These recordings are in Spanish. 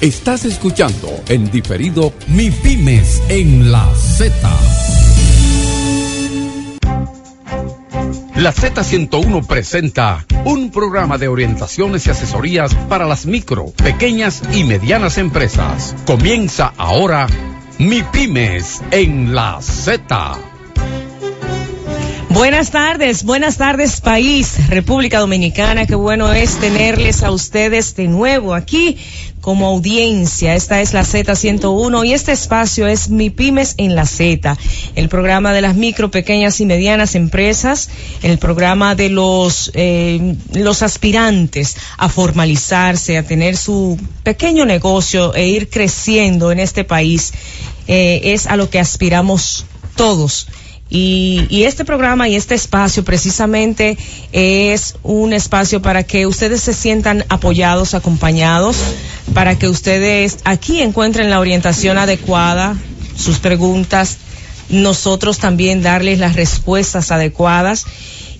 Estás escuchando en diferido Mi Pymes en la Z. La Z101 presenta un programa de orientaciones y asesorías para las micro, pequeñas y medianas empresas. Comienza ahora Mi Pymes en la Z. Buenas tardes, buenas tardes país, República Dominicana, qué bueno es tenerles a ustedes de nuevo aquí como audiencia. Esta es la Z101 y este espacio es Mi Pymes en la Z, el programa de las micro, pequeñas y medianas empresas, el programa de los, eh, los aspirantes a formalizarse, a tener su pequeño negocio e ir creciendo en este país. Eh, es a lo que aspiramos todos y, este programa y este espacio precisamente es un espacio para que ustedes se sientan apoyados, acompañados, para que ustedes aquí encuentren la orientación adecuada, sus preguntas, nosotros también darles las respuestas adecuadas.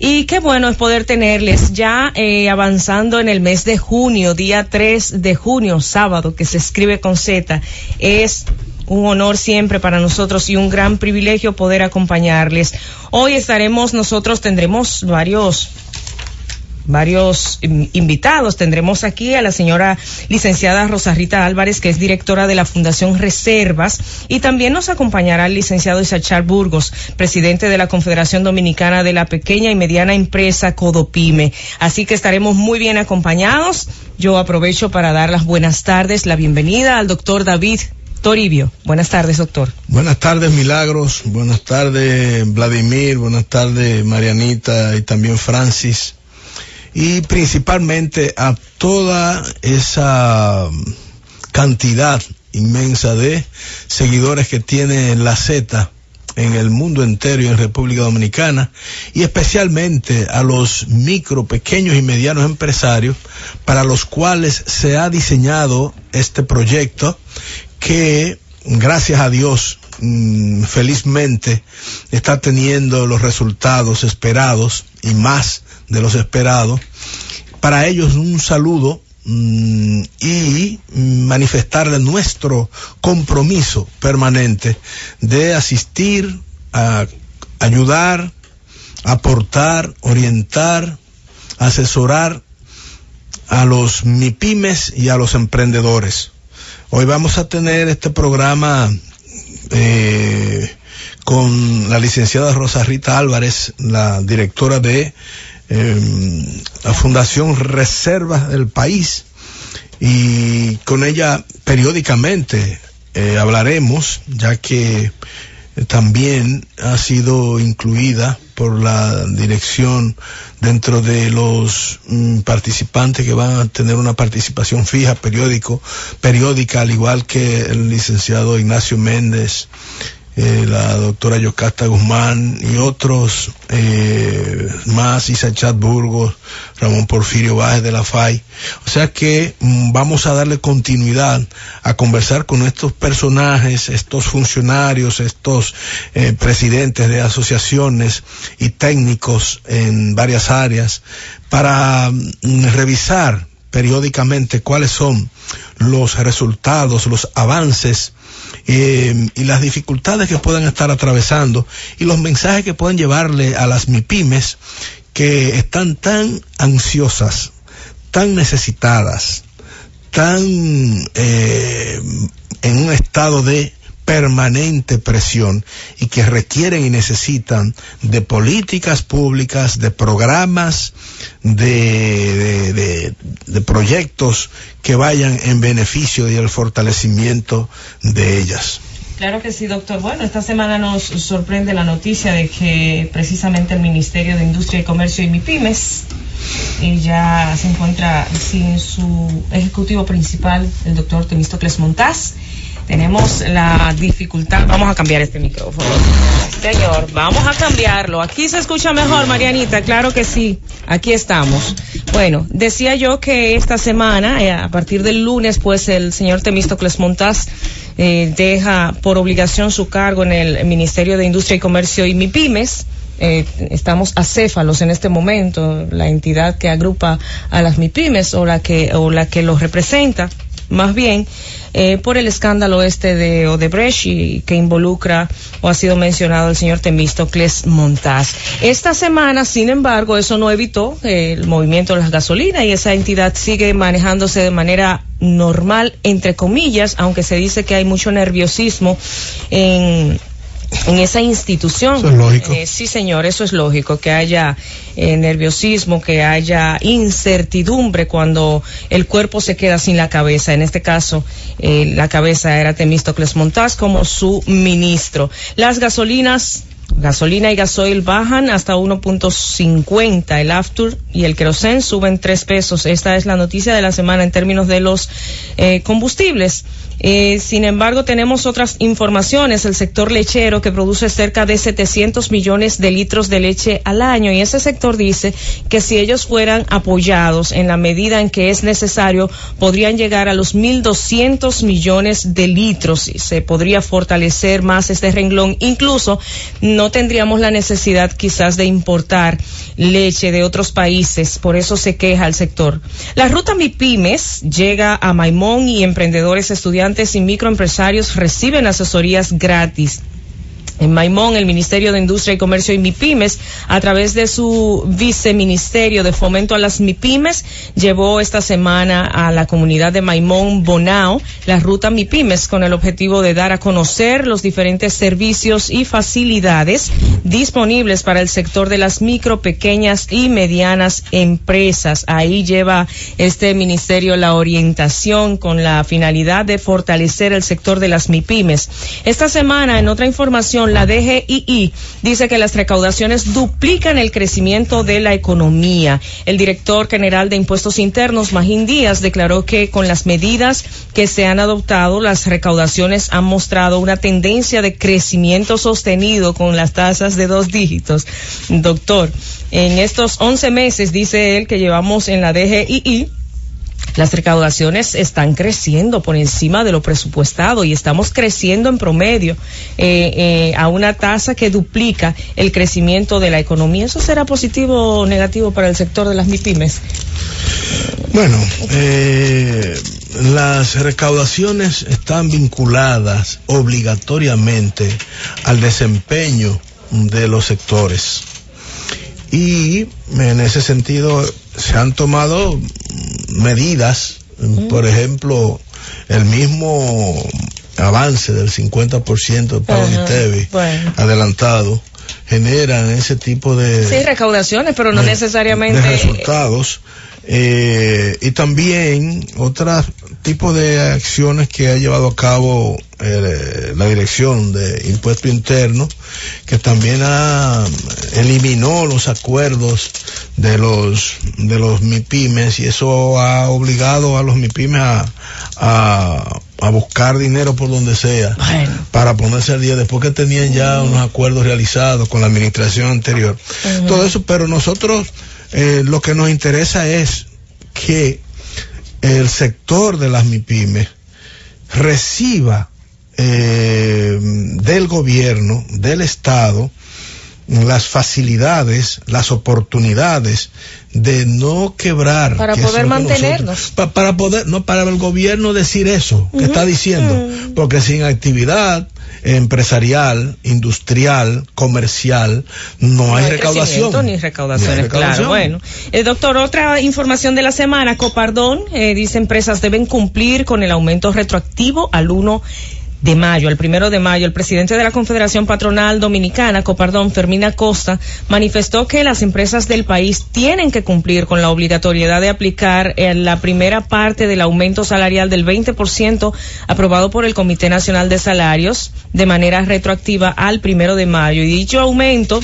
Y qué bueno es poder tenerles ya eh, avanzando en el mes de junio, día 3 de junio, sábado, que se escribe con Z. Es un honor siempre para nosotros y un gran privilegio poder acompañarles. Hoy estaremos, nosotros tendremos varios varios invitados. Tendremos aquí a la señora licenciada Rosa Rita Álvarez, que es directora de la Fundación Reservas, y también nos acompañará el licenciado Isachar Burgos, presidente de la Confederación Dominicana de la Pequeña y Mediana Empresa Codopime. Así que estaremos muy bien acompañados. Yo aprovecho para dar las buenas tardes, la bienvenida al doctor David Toribio. Buenas tardes, doctor. Buenas tardes, Milagros. Buenas tardes, Vladimir. Buenas tardes, Marianita y también Francis. Y principalmente a toda esa cantidad inmensa de seguidores que tiene la Z en el mundo entero y en República Dominicana y especialmente a los micro, pequeños y medianos empresarios para los cuales se ha diseñado este proyecto que gracias a Dios mm, felizmente está teniendo los resultados esperados y más de los esperados. Para ellos un saludo mm, y manifestarle nuestro compromiso permanente de asistir, a ayudar, aportar, orientar, asesorar a los MIPIMES y a los emprendedores. Hoy vamos a tener este programa eh, con la licenciada Rosa Rita Álvarez, la directora de em, la Fundación Reservas del País, y con ella periódicamente eh, hablaremos, ya que también ha sido incluida por la dirección dentro de los mm, participantes que van a tener una participación fija periódico, periódica, al igual que el licenciado Ignacio Méndez, eh, la doctora Yocasta Guzmán y otros eh, más, Isachat Burgos, Ramón Porfirio Báez de la FAI. O sea que mm, vamos a darle continuidad a conversar con estos personajes, estos funcionarios, estos eh, presidentes de asociaciones y técnicos en varias áreas para mm, revisar periódicamente cuáles son los resultados, los avances eh, y las dificultades que puedan estar atravesando y los mensajes que pueden llevarle a las MIPIMES que están tan ansiosas, tan necesitadas, tan eh, en un estado de permanente presión y que requieren y necesitan de políticas públicas, de programas, de, proyectos que vayan en beneficio y el fortalecimiento de ellas. Claro que sí, doctor. Bueno, esta semana nos sorprende la noticia de que precisamente el Ministerio de Industria y Comercio y MIPIMES ya se encuentra sin su ejecutivo principal, el doctor Temístocles Montaz tenemos la dificultad. Vamos a cambiar este micrófono. Señor, vamos a cambiarlo. Aquí se escucha mejor, Marianita. Claro que sí. Aquí estamos. Bueno, decía yo que esta semana, eh, a partir del lunes, pues el señor Temístocles Montaz eh, deja por obligación su cargo en el Ministerio de Industria y Comercio y MIPIMES. Eh, estamos acéfalos en este momento, la entidad que agrupa a las MIPIMES o la que, o la que los representa más bien eh, por el escándalo este de Odebrecht y que involucra o ha sido mencionado el señor Temístocles Montaz. Esta semana, sin embargo, eso no evitó el movimiento de las gasolinas y esa entidad sigue manejándose de manera normal, entre comillas, aunque se dice que hay mucho nerviosismo en en esa institución. Eso es lógico. Eh, sí, señor, eso es lógico, que haya eh, nerviosismo, que haya incertidumbre cuando el cuerpo se queda sin la cabeza. En este caso, eh, la cabeza era Temístocles Montaz como su ministro. Las gasolinas Gasolina y gasoil bajan hasta 1.50. El Aftur y el Kerosen suben 3 pesos. Esta es la noticia de la semana en términos de los eh, combustibles. Eh, sin embargo, tenemos otras informaciones. El sector lechero que produce cerca de 700 millones de litros de leche al año y ese sector dice que si ellos fueran apoyados en la medida en que es necesario, podrían llegar a los 1.200 millones de litros y se podría fortalecer más este renglón. Incluso no tendríamos la necesidad quizás de importar leche de otros países. Por eso se queja el sector. La ruta MIPIMES llega a Maimón y emprendedores estudiantes y microempresarios reciben asesorías gratis. En Maimón, el Ministerio de Industria y Comercio y MIPIMES, a través de su viceministerio de fomento a las MIPIMES, llevó esta semana a la comunidad de Maimón Bonao la ruta MIPIMES con el objetivo de dar a conocer los diferentes servicios y facilidades disponibles para el sector de las micro, pequeñas y medianas empresas. Ahí lleva este ministerio la orientación con la finalidad de fortalecer el sector de las MIPIMES. Esta semana, en otra información, la DGII dice que las recaudaciones duplican el crecimiento de la economía. El director general de Impuestos Internos, Magín Díaz, declaró que con las medidas que se han adoptado, las recaudaciones han mostrado una tendencia de crecimiento sostenido con las tasas de dos dígitos. Doctor, en estos 11 meses, dice él, que llevamos en la DGII, las recaudaciones están creciendo por encima de lo presupuestado y estamos creciendo en promedio eh, eh, a una tasa que duplica el crecimiento de la economía. ¿Eso será positivo o negativo para el sector de las MIPIMES? Bueno, eh, las recaudaciones están vinculadas obligatoriamente al desempeño de los sectores. Y en ese sentido se han tomado medidas, por ejemplo, el mismo avance del 50% del pago de adelantado generan ese tipo de sí recaudaciones pero no necesariamente de resultados eh, y también otros tipos de acciones que ha llevado a cabo eh, la dirección de impuesto interno que también ha, eliminó los acuerdos de los de los MIPIMES y eso ha obligado a los MIPIMES a, a, buscar dinero por donde sea para ponerse al día después que tenían ya unos acuerdos realizados con la administración anterior. Todo eso pero nosotros eh, lo que nos interesa es que el sector de las MIPIMES reciba eh, del gobierno, del Estado, las facilidades, las oportunidades de no quebrar. Para poder mantenernos. para poder, no, para el gobierno decir eso que está diciendo. Porque sin actividad, empresarial, industrial, comercial, no, hay, recaudación. Ni recaudaciones, claro. Bueno, el doctor, otra información de la semana, Copardón, eh, dice empresas deben cumplir con el aumento retroactivo al 1 de mayo, el primero de mayo, el presidente de la Confederación Patronal Dominicana, Copardón, Fermina Costa, manifestó que las empresas del país tienen que cumplir con la obligatoriedad de aplicar eh, la primera parte del aumento salarial del 20% aprobado por el Comité Nacional de Salarios de manera retroactiva al primero de mayo. Y dicho aumento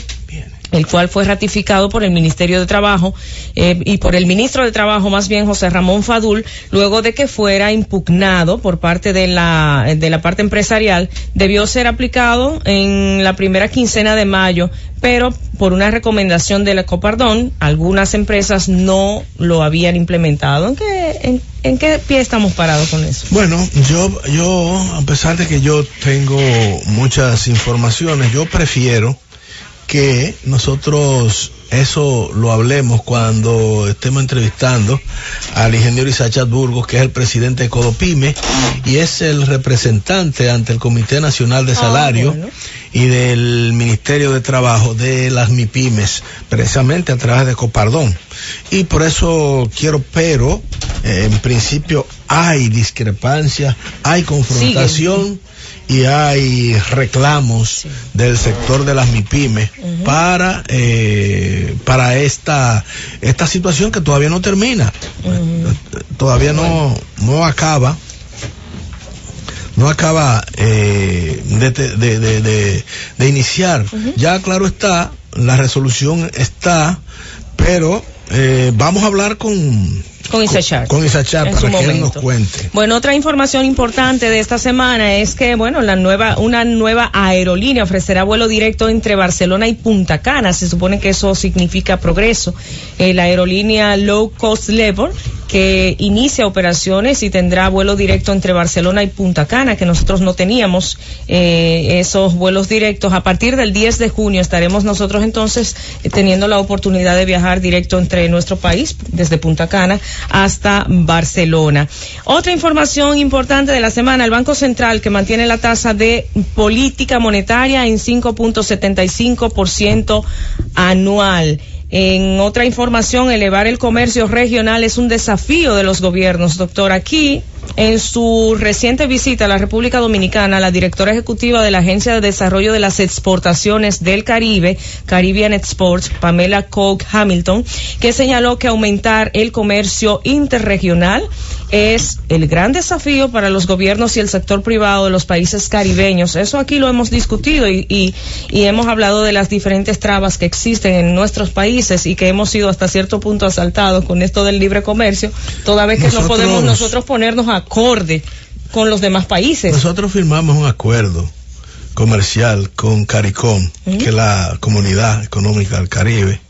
el cual fue ratificado por el Ministerio de Trabajo eh, y por el ministro de Trabajo, más bien José Ramón Fadul, luego de que fuera impugnado por parte de la, de la parte empresarial, debió ser aplicado en la primera quincena de mayo, pero por una recomendación de la Copardón, algunas empresas no lo habían implementado. ¿En qué, en, en qué pie estamos parados con eso? Bueno, yo, yo, a pesar de que yo tengo muchas informaciones, yo prefiero que nosotros eso lo hablemos cuando estemos entrevistando al ingeniero Isachat Burgos, que es el presidente de Codopime y es el representante ante el Comité Nacional de Ah, Salario bueno. y del Ministerio de Trabajo de las MIPIMES, precisamente a través de Copardón. Y por eso quiero, pero eh, en principio hay discrepancia, hay confrontación y hay reclamos del sector de las MIPIMES para eh, para esta esta situación que todavía no termina, todavía no no acaba no acaba eh, de, de, de, de, de iniciar. Ya claro está, la resolución está, pero eh, vamos a hablar con Con Isachar. con Isachar para que él nos cuente. Bueno, otra información importante de esta semana es que, bueno, la nueva, una nueva aerolínea ofrecerá vuelo directo entre Barcelona y Punta Cana. Se supone que eso significa progreso. Eh, la aerolínea Low Cost Level que inicia operaciones y tendrá vuelo directo entre Barcelona y Punta Cana, que nosotros no teníamos eh, esos vuelos directos. A partir del 10 de junio estaremos nosotros entonces eh, teniendo la oportunidad de viajar directo entre nuestro país, desde Punta Cana hasta Barcelona. Otra información importante de la semana, el Banco Central que mantiene la tasa de política monetaria en 5.75% anual. En otra información, elevar el comercio regional es un desafío de los gobiernos. Doctor, aquí, en su reciente visita a la República Dominicana, la directora ejecutiva de la Agencia de Desarrollo de las Exportaciones del Caribe, Caribbean Exports, Pamela Coke Hamilton, que señaló que aumentar el comercio interregional es el gran desafío para los gobiernos y el sector privado de los países caribeños. Eso aquí lo hemos discutido y, y, y hemos hablado de las diferentes trabas que existen en nuestros países y que hemos sido hasta cierto punto asaltados con esto del libre comercio, toda vez que no Nosotros- podemos nosotros ponernos acorde con los demás países. Nosotros firmamos un acuerdo comercial con CARICOM, que es la Comunidad Económica del Caribe,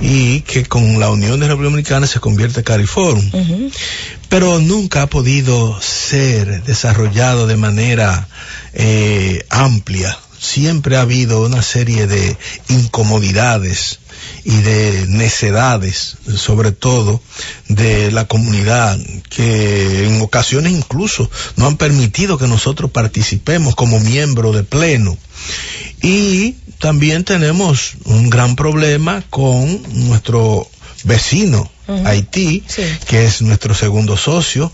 y que con la Unión de República Dominicana se convierte en CARIFORUM. Pero nunca ha podido ser desarrollado de manera eh, amplia. Siempre ha habido una serie de incomodidades y de necedades, sobre todo de la comunidad, que en ocasiones incluso no han permitido que nosotros participemos como miembro de pleno. Y también tenemos un gran problema con nuestro vecino. Haití, Sí. que es nuestro segundo socio,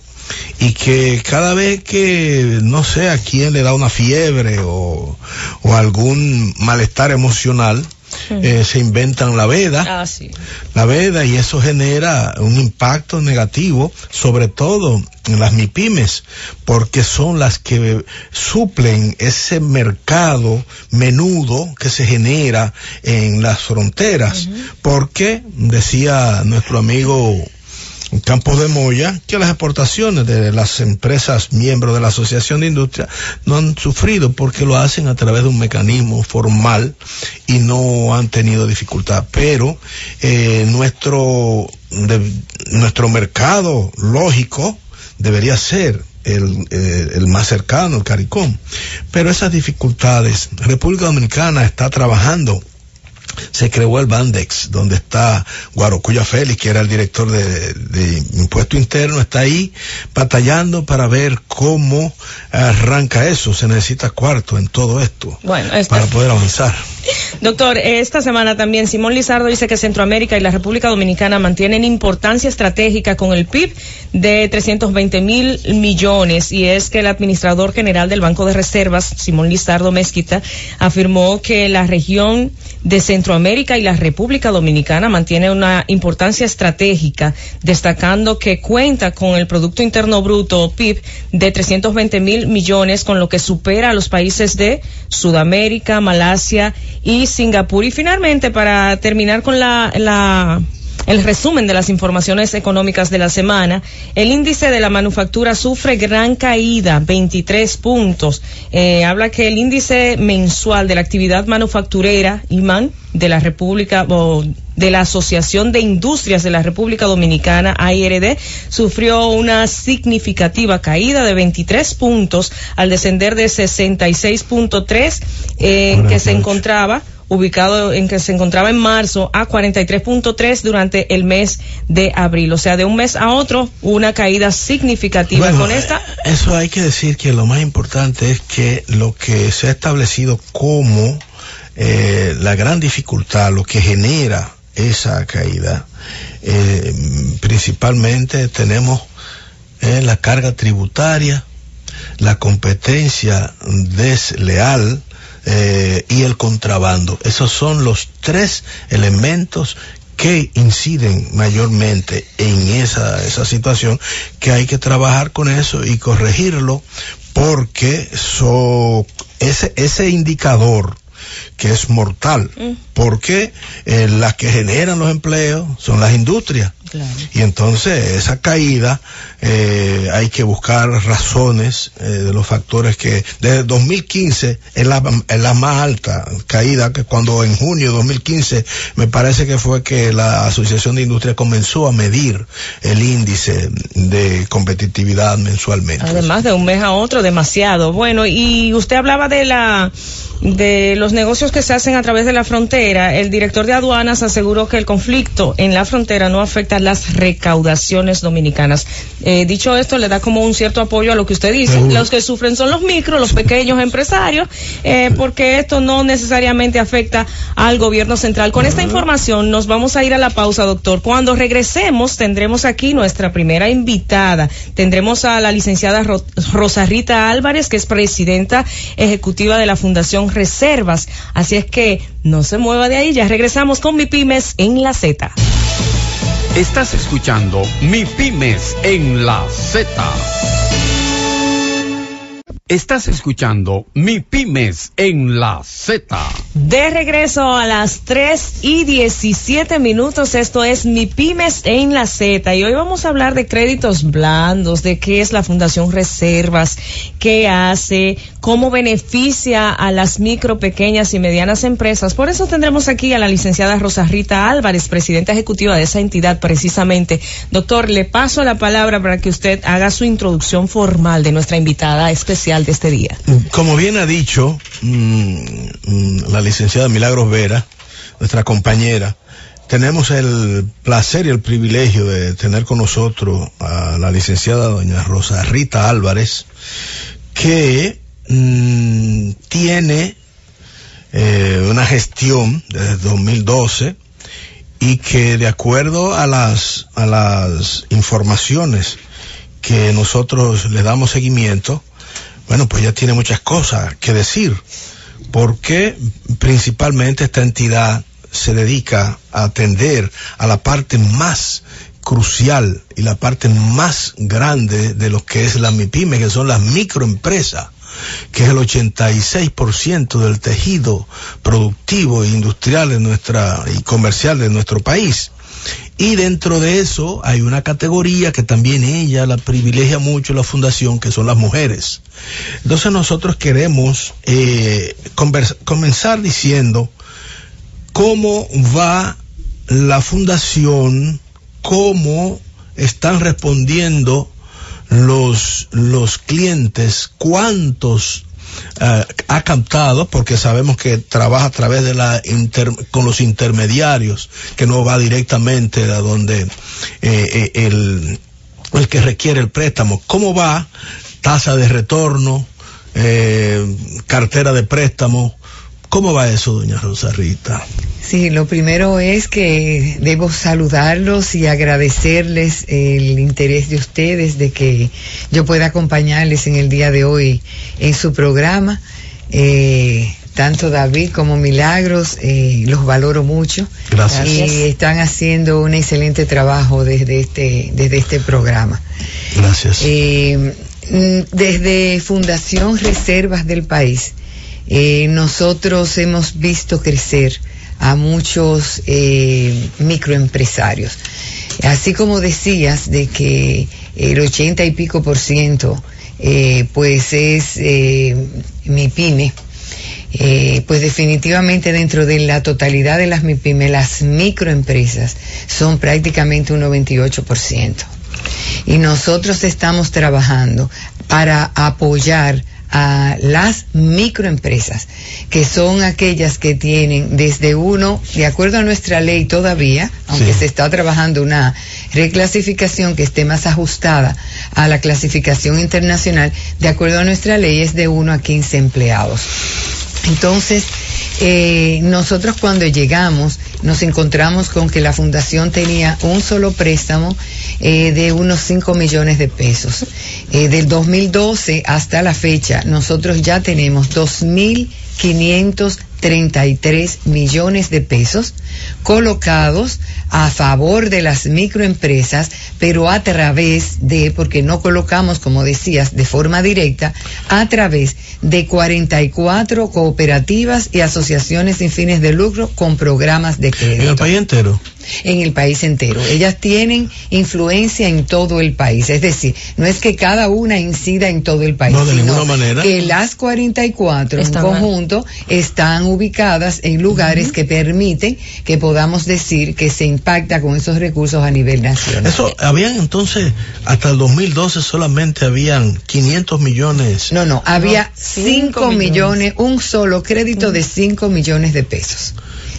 y que cada vez que no sé a quién le da una fiebre o, o algún malestar emocional, eh, se inventan la veda. Ah, sí. la veda y eso genera un impacto negativo, sobre todo en las MIPIMES, porque son las que suplen ese mercado menudo que se genera en las fronteras, porque decía nuestro amigo Campos de Moya que las exportaciones de las empresas miembros de la Asociación de Industria no han sufrido porque lo hacen a través de un mecanismo formal y no han tenido dificultad. Pero eh, nuestro, nuestro mercado lógico debería ser el, eh, el más cercano, el CARICOM. Pero esas dificultades, República Dominicana está trabajando se creó el Bandex, donde está Guarocuya Félix, que era el director de, de impuesto interno, está ahí batallando para ver cómo arranca eso. Se necesita cuarto en todo esto Bueno, esta- para poder avanzar. Doctor, esta semana también Simón Lizardo dice que Centroamérica y la República Dominicana mantienen importancia estratégica con el PIB de 320 mil millones y es que el administrador general del Banco de Reservas, Simón Lizardo Mezquita, afirmó que la región de Centroamérica y la República Dominicana mantiene una importancia estratégica, destacando que cuenta con el Producto Interno Bruto PIB de 320 mil millones, con lo que supera a los países de Sudamérica, Malasia y Singapur. Y finalmente, para terminar con la, la el resumen de las informaciones económicas de la semana, el índice de la manufactura sufre gran caída, 23 puntos. Eh, habla que el índice mensual de la actividad manufacturera, IMAN, de la República o de la Asociación de Industrias de la República Dominicana, AIRD, sufrió una significativa caída de 23 puntos al descender de 66.3 en que se encontraba ubicado en que se encontraba en marzo a 43.3 durante el mes de abril. O sea, de un mes a otro, una caída significativa con esta. Eso hay que decir que lo más importante es que lo que se ha establecido como eh, la gran dificultad, lo que genera esa caída, eh, principalmente tenemos eh, la carga tributaria, la competencia desleal, eh, y el contrabando. Esos son los tres elementos que inciden mayormente en esa, esa situación, que hay que trabajar con eso y corregirlo, porque so, ese, ese indicador que es mortal, mm. porque eh, las que generan los empleos son las industrias. Y entonces esa caída eh, hay que buscar razones eh, de los factores que desde 2015 es la, es la más alta caída que cuando en junio de 2015 me parece que fue que la Asociación de Industria comenzó a medir el índice de competitividad mensualmente. Además de un mes a otro, demasiado. Bueno, y usted hablaba de la de los negocios que se hacen a través de la frontera, el director de aduanas aseguró que el conflicto en la frontera no afecta las recaudaciones dominicanas. Eh, dicho esto, le da como un cierto apoyo a lo que usted dice. Los que sufren son los micros, los pequeños empresarios, eh, porque esto no necesariamente afecta al gobierno central. Con esta información nos vamos a ir a la pausa, doctor. Cuando regresemos tendremos aquí nuestra primera invitada. Tendremos a la licenciada Rosa Rita Álvarez, que es presidenta ejecutiva de la Fundación Reservas. Así es que no se mueva de ahí, ya regresamos con mi pymes en la Z. Estás escuchando Mi Pymes en la Z. Estás escuchando Mi Pymes en la Z. De regreso a las 3 y 17 minutos, esto es Mi Pymes en la Z. Y hoy vamos a hablar de créditos blandos, de qué es la Fundación Reservas, qué hace, cómo beneficia a las micro, pequeñas y medianas empresas. Por eso tendremos aquí a la licenciada Rosa Rita Álvarez, presidenta ejecutiva de esa entidad precisamente. Doctor, le paso la palabra para que usted haga su introducción formal de nuestra invitada especial de este día. Como bien ha dicho mm, mm, la licenciada Milagros Vera, nuestra compañera, tenemos el placer y el privilegio de tener con nosotros a la licenciada doña Rosa Rita Álvarez, que Mm, tiene eh, una gestión desde 2012 y que de acuerdo a las, a las informaciones que nosotros le damos seguimiento, bueno, pues ya tiene muchas cosas que decir, porque principalmente esta entidad se dedica a atender a la parte más crucial y la parte más grande de lo que es la MIPYME, que son las microempresas que es el 86% del tejido productivo e industrial de nuestra, y comercial de nuestro país. Y dentro de eso hay una categoría que también ella la privilegia mucho la fundación, que son las mujeres. Entonces nosotros queremos eh, comenzar diciendo cómo va la fundación, cómo están respondiendo los, los clientes, cuántos eh, ha captado, porque sabemos que trabaja a través de la con los intermediarios, que no va directamente a donde eh, eh, el, el que requiere el préstamo. ¿Cómo va? Tasa de retorno, cartera de préstamo, ¿Cómo va eso, doña Rosa Rita? Sí, lo primero es que debo saludarlos y agradecerles el interés de ustedes de que yo pueda acompañarles en el día de hoy en su programa. Eh, tanto David como Milagros, eh, los valoro mucho. Gracias. Y están haciendo un excelente trabajo desde este, desde este programa. Gracias. Eh, mm, desde Fundación Reservas del País eh, nosotros hemos visto crecer a muchos eh, microempresarios. Así como decías de que el ochenta y pico por ciento eh, pues es mi pyme, pues definitivamente dentro de la totalidad de las MIPYME, las microempresas son prácticamente un 98%. Y nosotros estamos trabajando para apoyar a las microempresas, que son aquellas que tienen desde uno, de acuerdo a nuestra ley todavía, aunque Sí. se está trabajando una reclasificación que esté más ajustada a la clasificación internacional, de acuerdo a nuestra ley es de 1 a 15 empleados. Entonces, eh, nosotros cuando llegamos nos encontramos con que la fundación tenía un solo préstamo eh, de unos 5 millones de pesos. Eh, del 2012 hasta la fecha, nosotros ya tenemos 2.533 millones de pesos colocados a favor de las microempresas, pero a través de, porque no colocamos, como decías, de forma directa, a través de 44 cooperativas y asociaciones sin fines de lucro con programas de En el crédito país entero. en el país entero. Ellas tienen influencia en todo el país. Es decir, no es que cada una incida en todo el país, No, de sino ninguna manera. que las 44 en Están mal. conjunto están ubicadas en lugares que permiten que podamos decir que se impacta con esos recursos a nivel nacional. Eso, habían entonces, hasta el 2012 solamente habían 500 millones. No, no, había cinco 5 millones. millones. un solo crédito de 5 millones de pesos.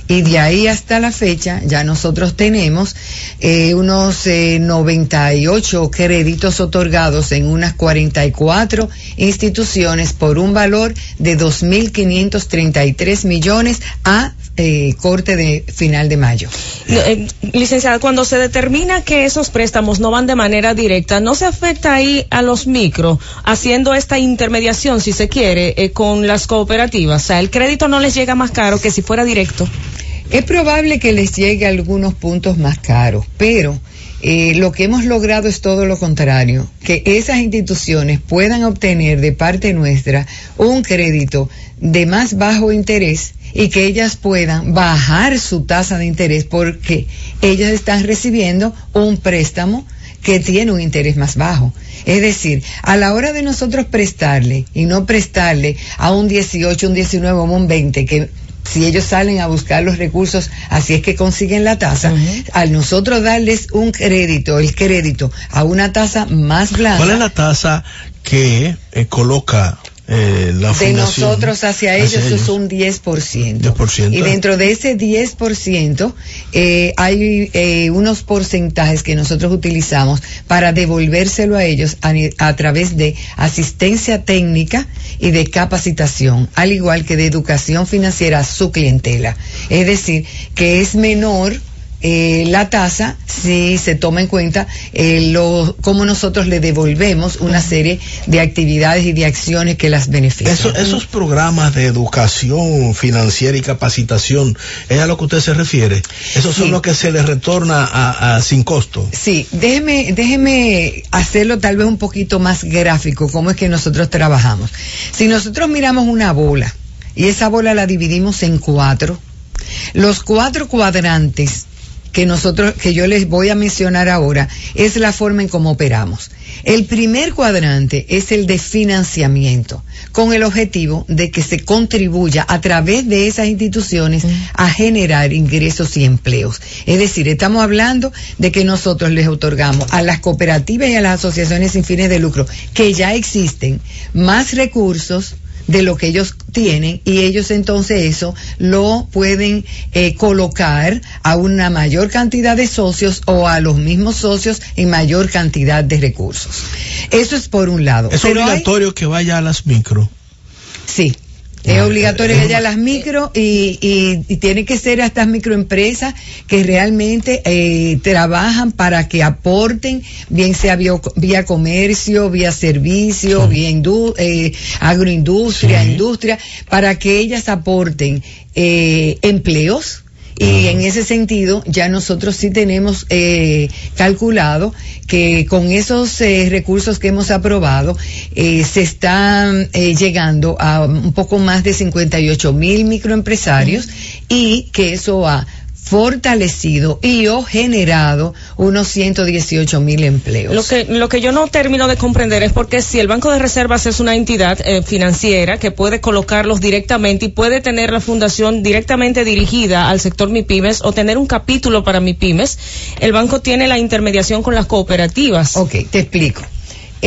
Y de ahí hasta la fecha ya nosotros tenemos eh, unos eh, 98 créditos otorgados en unas 44 instituciones por un valor de 2.533 millones a eh, corte de final de mayo. Eh, licenciada, cuando se determina que esos préstamos no van de manera directa, ¿no se afecta ahí a los micro haciendo esta intermediación, si se quiere, eh, con las cooperativas? O sea, el crédito no les llega más caro que si fuera directo. Es probable que les llegue algunos puntos más caros, pero eh, lo que hemos logrado es todo lo contrario, que esas instituciones puedan obtener de parte nuestra un crédito de más bajo interés y que ellas puedan bajar su tasa de interés porque ellas están recibiendo un préstamo que tiene un interés más bajo. Es decir, a la hora de nosotros prestarle y no prestarle a un 18, un 19 o un 20, que si ellos salen a buscar los recursos, así es que consiguen la tasa, al nosotros darles un crédito, el crédito a una tasa más blanda. ¿Cuál es la tasa que eh, coloca eh, la de nosotros hacia ellos, es un 10%. 10%. Y dentro de ese 10%, eh, hay eh, unos porcentajes que nosotros utilizamos para devolvérselo a ellos a, a través de asistencia técnica y de capacitación, al igual que de educación financiera a su clientela. Es decir, que es menor eh, la tasa si se toma en cuenta eh, lo, cómo nosotros le devolvemos una serie de actividades y de acciones que las benefician. Eso- esos programas de educación financiera y capacitación, ¿es a lo que usted se refiere? Esos son Sí. los que se les retorna a, a- sin costo. Sí, déjeme, déjeme hacerlo tal vez un poquito más gráfico, cómo es que nosotros trabajamos. Si nosotros miramos una bola y esa bola la dividimos en cuatro, los cuatro cuadrantes que nosotros, que yo les voy a mencionar ahora, es la forma en cómo operamos. El primer cuadrante es el de financiamiento, con el objetivo de que se contribuya a través de esas instituciones a generar ingresos y empleos. Es decir, estamos hablando de que nosotros les otorgamos a las cooperativas y a las asociaciones sin fines de lucro que ya existen más recursos de lo que ellos tienen y ellos entonces eso lo pueden eh, colocar a una mayor cantidad de socios o a los mismos socios en mayor cantidad de recursos. Eso es por un lado. Es Pero hay- obligatorio que vaya a las micro. Sí. Es Ah, obligatorio haya las micro y, y, y tiene que ser a estas microempresas que realmente eh, trabajan para que aporten, bien sea bio- vía comercio, vía servicio, vía indu- eh, agroindustria, Sí. industria, para que ellas aporten eh, empleos. Y en ese sentido, ya nosotros sí tenemos eh, calculado que con esos eh, recursos que hemos aprobado, eh, se están eh, llegando a un poco más de 58 mil microempresarios y que eso ha fortalecido y o generado unos 118 mil empleos. Lo que, lo que yo no termino de comprender es porque si el Banco de Reservas es una entidad eh, financiera que puede colocarlos directamente y puede tener la fundación directamente dirigida al sector MIPIMES o tener un capítulo para MIPIMES, el banco tiene la intermediación con las cooperativas. Ok, te explico.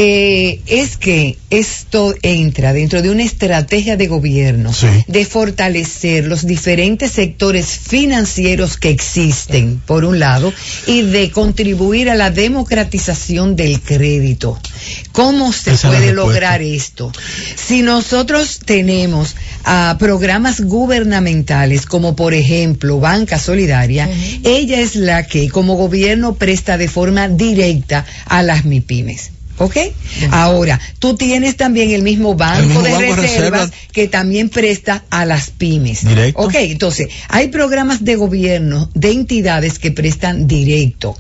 Eh, es que esto entra dentro de una estrategia de gobierno de fortalecer los diferentes sectores financieros que existen, por un lado, y de contribuir a la democratización del crédito. ¿Cómo se puede lograr esto? Si nosotros tenemos a programas gubernamentales, como por ejemplo Banca Solidaria, ella es la que como gobierno presta de forma directa a las MIPIMES. ¿Ok? Ahora, tú tienes también el mismo banco, de, reservas que también presta a las pymes. Directo. Ok, entonces, hay programas de gobierno, de entidades que prestan directo.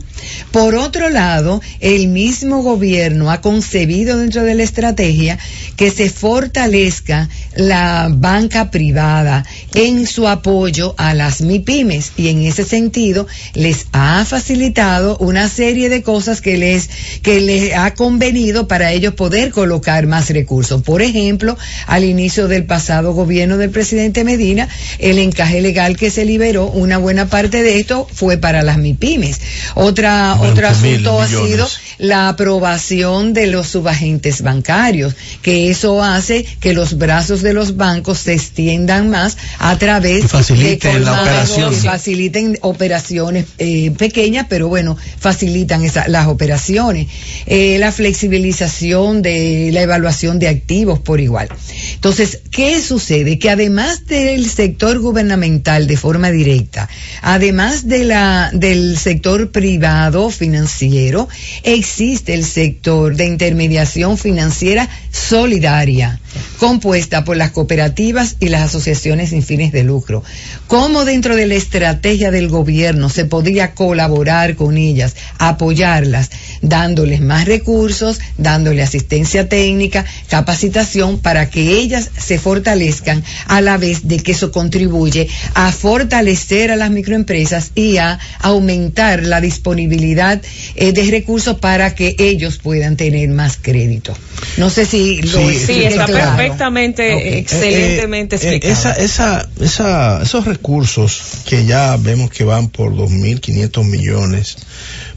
Por otro lado, el mismo gobierno ha concebido dentro de la estrategia que se fortalezca la banca privada en su apoyo a las MIPIMES y en ese sentido les ha facilitado una serie de cosas que les, que les ha convenido para ellos poder colocar más recursos. Por ejemplo, al inicio del pasado gobierno del presidente Medina, el encaje legal que se liberó, una buena parte de esto fue para las MIPIMES. Otra otro asunto ha sido la aprobación de los subagentes bancarios, que eso hace que los brazos de los bancos se extiendan más a través faciliten de operación. faciliten operaciones eh, pequeñas, pero bueno, facilitan las operaciones. Eh, la flexibilización de la evaluación de activos por igual. Entonces, ¿qué sucede? Que además del sector gubernamental de forma directa, además de la, del sector privado, financiero, existe el sector de intermediación financiera solidaria, compuesta por las cooperativas y las asociaciones sin fines de lucro. ¿Cómo dentro de la estrategia del gobierno se podría colaborar con ellas, apoyarlas, dándoles más recursos, dándole asistencia técnica, capacitación para que ellas se fortalezcan a la vez de que eso contribuye a fortalecer a las microempresas y a aumentar la disponibilidad eh, de recursos para que ellos puedan tener más crédito? No sé si lo sí, perfectamente, eh, eh, excelentemente explicado. Esa, esa, esa, esos recursos que ya vemos que van por 2.500 millones,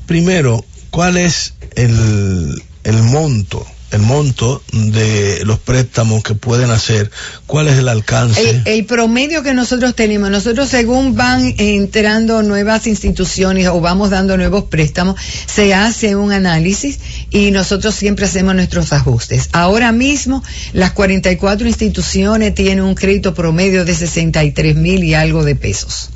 primero, ¿cuál es el, el monto? El monto de los préstamos que pueden hacer, cuál es el alcance. El, promedio que nosotros tenemos, nosotros según van entrando nuevas instituciones o vamos dando nuevos préstamos, se hace un análisis y nosotros siempre hacemos nuestros ajustes. Ahora mismo las 44 instituciones tienen un crédito promedio de 63 mil y algo de pesos.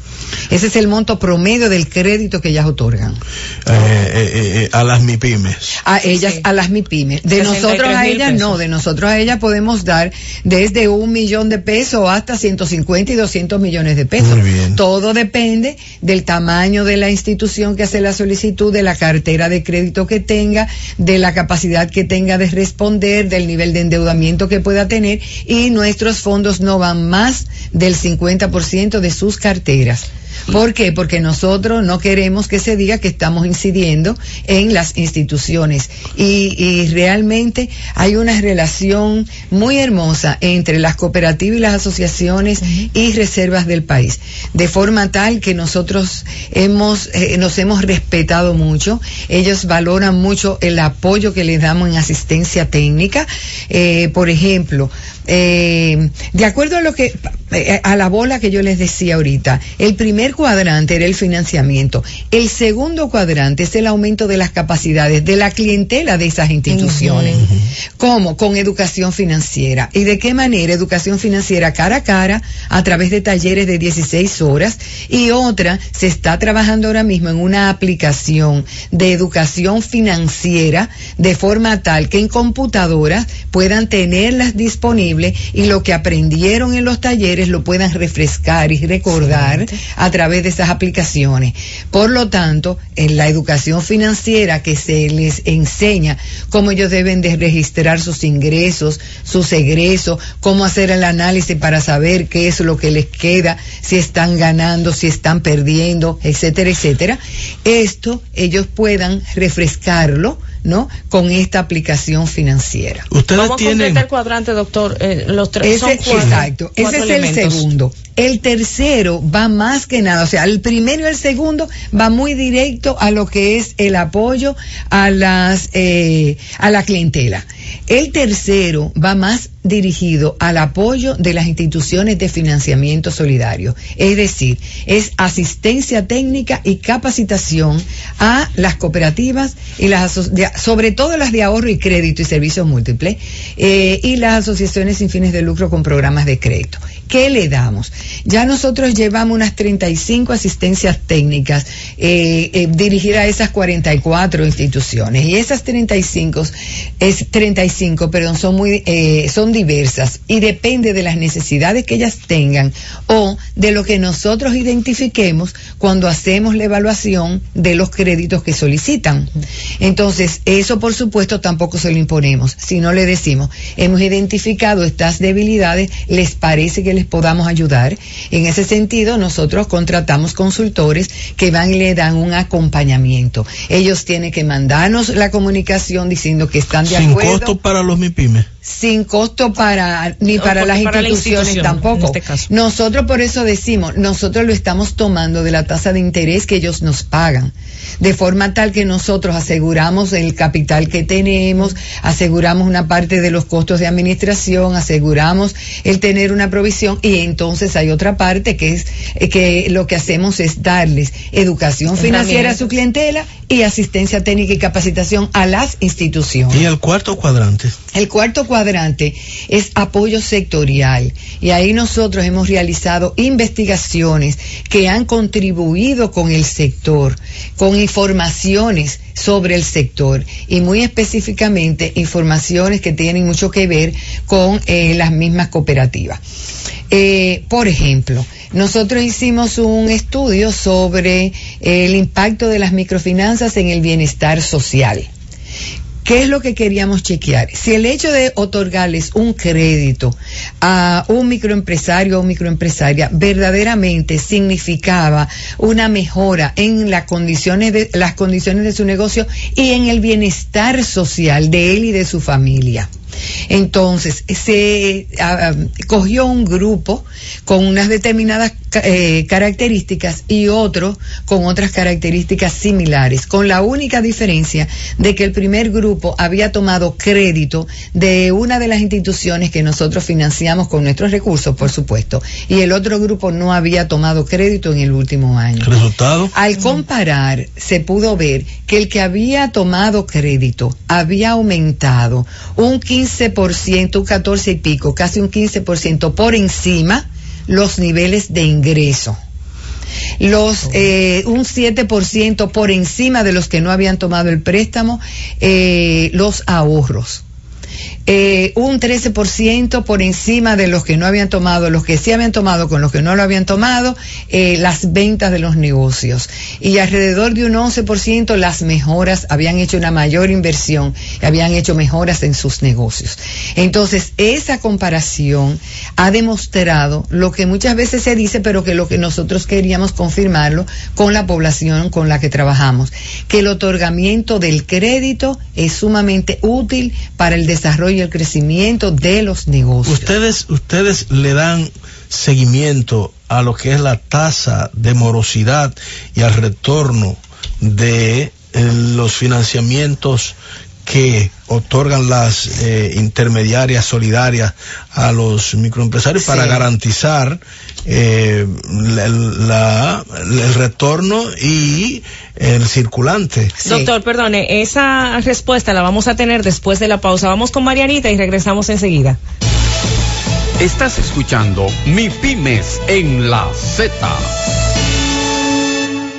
Ese es el monto promedio del crédito que ellas otorgan. Eh, eh, eh, a las MIPIMES. A ellas, a las MIPIMES. De nosotros a ellas no, de nosotros a ellas podemos dar desde un millón de pesos hasta 150 y 200 millones de pesos. Todo depende del tamaño de la institución que hace la solicitud, de la cartera de crédito que tenga, de la capacidad que tenga de responder, del nivel de endeudamiento que pueda tener y nuestros fondos no van más del 50% de sus carteras. ¿Por qué? Porque nosotros no queremos que se diga que estamos incidiendo en las instituciones. Y, realmente hay una relación muy hermosa entre las cooperativas y las asociaciones y reservas del país, de forma tal que nosotros hemos eh, nos hemos respetado mucho, ellos valoran mucho el apoyo que les damos en asistencia técnica, eh, por ejemplo, eh, de acuerdo a lo que, a la bola que yo les decía ahorita, el primer cuadrante era el financiamiento, el segundo cuadrante es el aumento de las capacidades de la clientela de esas instituciones. ¿Cómo? Con educación financiera. ¿Y de qué manera? Educación financiera cara a cara, a través de talleres de 16 horas, y otra, se está trabajando ahora mismo en una aplicación de educación financiera de forma tal que en computadoras puedan tenerlas disponibles y lo que aprendieron en los talleres lo puedan refrescar y recordar a través de esas aplicaciones. Por lo tanto, en la educación financiera que se les enseña cómo ellos deben de registrar sus ingresos, sus egresos, cómo hacer el análisis para saber qué es lo que les queda, si están ganando, si están perdiendo, etcétera, etcétera. Esto ellos puedan refrescarlo ¿no? Con esta aplicación financiera. Ustedes Vamos tienen... a el cuadrante, doctor. Eh, los tres ese, Exacto, ese es el segundo. El tercero va más que nada, o sea, el primero y el segundo va muy directo a lo que es el apoyo a las eh, a la clientela. El tercero va más dirigido al apoyo de las instituciones de financiamiento solidario, es decir, es asistencia técnica y capacitación a las cooperativas y las sobre todo las de ahorro y crédito y servicios múltiples eh, y las asociaciones sin fines de lucro con programas de crédito. ¿Qué le damos? Ya nosotros llevamos unas 35 asistencias técnicas eh, eh, dirigidas a esas 44 instituciones y esas 35 es 35, perdón, son muy eh, son diversas y depende de las necesidades que ellas tengan o de lo que nosotros identifiquemos cuando hacemos la evaluación de los créditos que solicitan. Entonces, eso por supuesto tampoco se lo imponemos, si no le decimos, hemos identificado estas debilidades, les parece que les podamos ayudar. En ese sentido, nosotros contratamos consultores que van y le dan un acompañamiento. Ellos tienen que mandarnos la comunicación diciendo que están de acuerdo. Sin costo para los MIPIMES sin costo para ni para las instituciones tampoco. Este nosotros por eso decimos, nosotros lo estamos tomando de la tasa de interés que ellos nos pagan, de forma tal que nosotros aseguramos el capital que tenemos, aseguramos una parte de los costos de administración, aseguramos el tener una provisión y entonces hay otra parte que es eh, que lo que hacemos es darles educación financiera a su clientela y asistencia técnica y capacitación a las instituciones. ¿Y el cuarto cuadrante? El cuarto cuadrante es apoyo sectorial y ahí nosotros hemos realizado investigaciones que han contribuido con el sector, informaciones sobre el sector y muy específicamente informaciones que tienen mucho que ver con eh, las mismas cooperativas. Eh, por ejemplo, nosotros hicimos un estudio sobre el impacto de las microfinanzas en el bienestar social. ¿Qué es lo que queríamos chequear? Si el hecho de otorgarles un crédito a un microempresario o microempresaria verdaderamente significaba una mejora en las condiciones de, las condiciones de su negocio y en el bienestar social de él y de su familia. Entonces, se ah, ah, cogió un grupo con unas determinadas eh, características y otro con otras características similares, con la única diferencia de que el primer grupo había tomado crédito de una de las instituciones que nosotros financiamos con nuestros recursos, por supuesto, y el otro grupo no había tomado crédito en el último año. ¿Resultado? Al comparar, se pudo ver que el que había tomado crédito había aumentado un 15%, un 14 y pico, casi un 15% por encima los niveles de ingreso. Los, eh, un 7% por encima de los que no habían tomado el préstamo, eh, los ahorros eh, un 13% por encima de los que no habían tomado, los que sí habían tomado con los que no lo habían tomado, eh, las ventas de los negocios. Y alrededor de un 11% las mejoras, habían hecho una mayor inversión, habían hecho mejoras en sus negocios. Entonces, esa comparación ha demostrado lo que muchas veces se dice, pero que lo que nosotros queríamos confirmarlo con la población con la que trabajamos, que el otorgamiento del crédito es sumamente útil para el desarrollo y el crecimiento de los negocios. Ustedes, ustedes le dan seguimiento a lo que es la tasa de morosidad y al retorno de eh, los financiamientos que otorgan las eh, intermediarias solidarias a los microempresarios para garantizar eh, el retorno y el circulante. Doctor, perdone, esa respuesta la vamos a tener después de la pausa. Vamos con Marianita y regresamos enseguida. Estás escuchando Mi Pymes en la Z.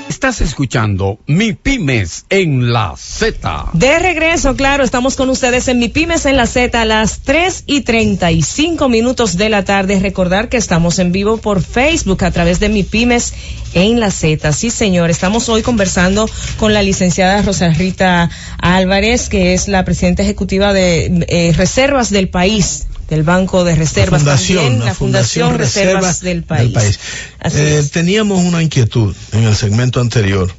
Estás escuchando Mi Pymes en la Z. De regreso, claro, estamos con ustedes en Mi Pymes en la Z a las 3 y 35 minutos de la tarde. Recordar que estamos en vivo por Facebook a través de Mi Pymes en la Z. Sí, señor, estamos hoy conversando con la licenciada Rosa Rita Álvarez, que es la presidenta ejecutiva de eh, Reservas del País del Banco de Reservas la fundación, la, Fundación, Reservas, del País. Eh, teníamos una inquietud en el segmento anterior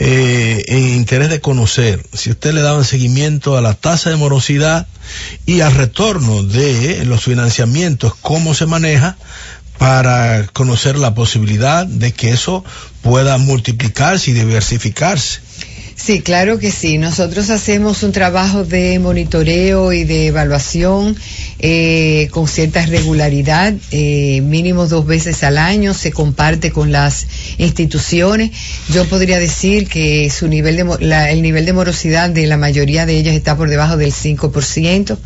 eh, en interés de conocer si usted le daba seguimiento a la tasa de morosidad y al retorno de los financiamientos, cómo se maneja para conocer la posibilidad de que eso pueda multiplicarse y diversificarse. Sí, claro que sí. Nosotros hacemos un trabajo de monitoreo y de evaluación eh, con cierta regularidad, eh, mínimo dos veces al año, se comparte con las instituciones. Yo podría decir que su nivel de, el nivel de morosidad de la mayoría de ellas está por debajo del 5%.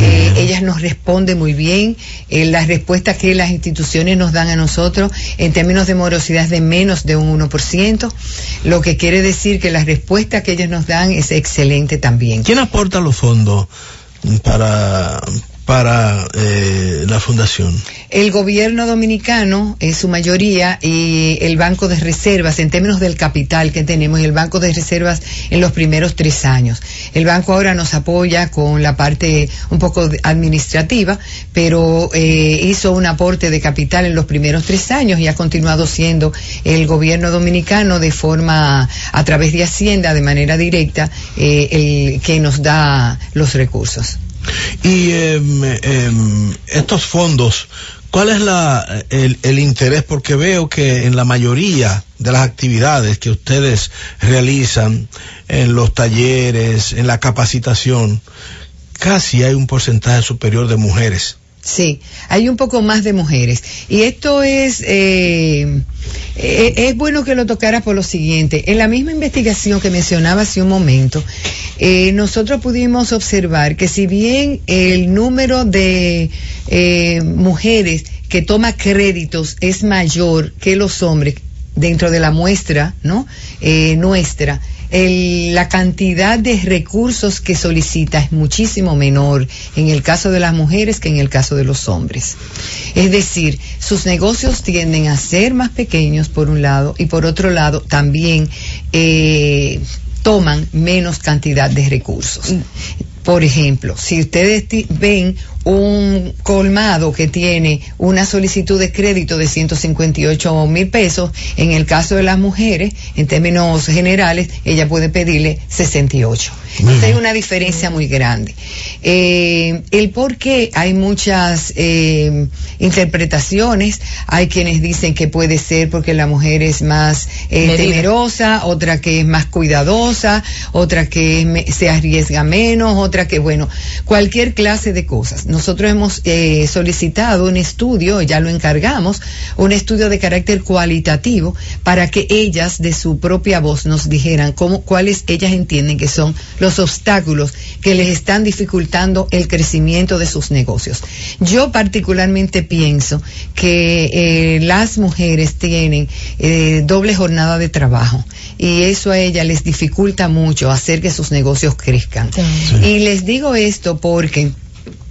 Eh, ellas nos responden muy bien. Las respuestas que las instituciones nos dan a nosotros en términos de morosidad es de menos de un 1%, lo que quiere decir que la respuesta que ellas nos dan es excelente también. ¿Quién aporta los fondos para para eh, la fundación? El gobierno dominicano, en su mayoría, y el Banco de Reservas, en términos del capital que tenemos, el Banco de Reservas en los primeros tres años. El banco ahora nos apoya con la parte un poco administrativa, pero eh, hizo un aporte de capital en los primeros tres años y ha continuado siendo el gobierno dominicano de forma, a través de Hacienda, de manera directa, eh, el que nos da los recursos. Y em, estos fondos, ¿cuál es la, el, interés? Porque veo que en la mayoría de las actividades que ustedes realizan, en los talleres, en la capacitación, casi hay un porcentaje superior de mujeres. Sí, hay un poco más de mujeres. Y esto es, eh, eh, es bueno que lo tocara por lo siguiente. En la misma investigación que mencionaba hace un momento, eh, nosotros pudimos observar que si bien el número de eh, mujeres que toma créditos es mayor que los hombres dentro de la muestra, ¿no? Eh, nuestra, el, la cantidad de recursos que solicita es muchísimo menor en el caso de las mujeres que en el caso de los hombres. Es decir, sus negocios tienden a ser más pequeños por un lado y por otro lado también eh, toman menos cantidad de recursos. Por ejemplo, si ustedes ven un colmado que tiene una solicitud de crédito de 158 mil pesos, en el caso de las mujeres, en términos generales, ella puede pedirle 68. Entonces hay una diferencia muy grande. Eh, el por qué hay muchas eh, interpretaciones, hay quienes dicen que puede ser porque la mujer es más eh, temerosa, otra que es más cuidadosa, otra que me, se arriesga menos, otra que, bueno, cualquier clase de cosas. Nosotros hemos eh, solicitado un estudio, ya lo encargamos, un estudio de carácter cualitativo para que ellas de su propia voz nos dijeran cómo, cuáles ellas entienden que son los obstáculos que les están dificultando el crecimiento de sus negocios. Yo particularmente pienso que eh, las mujeres tienen eh, doble jornada de trabajo y eso a ellas les dificulta mucho hacer que sus negocios crezcan. Sí. Y les digo esto porque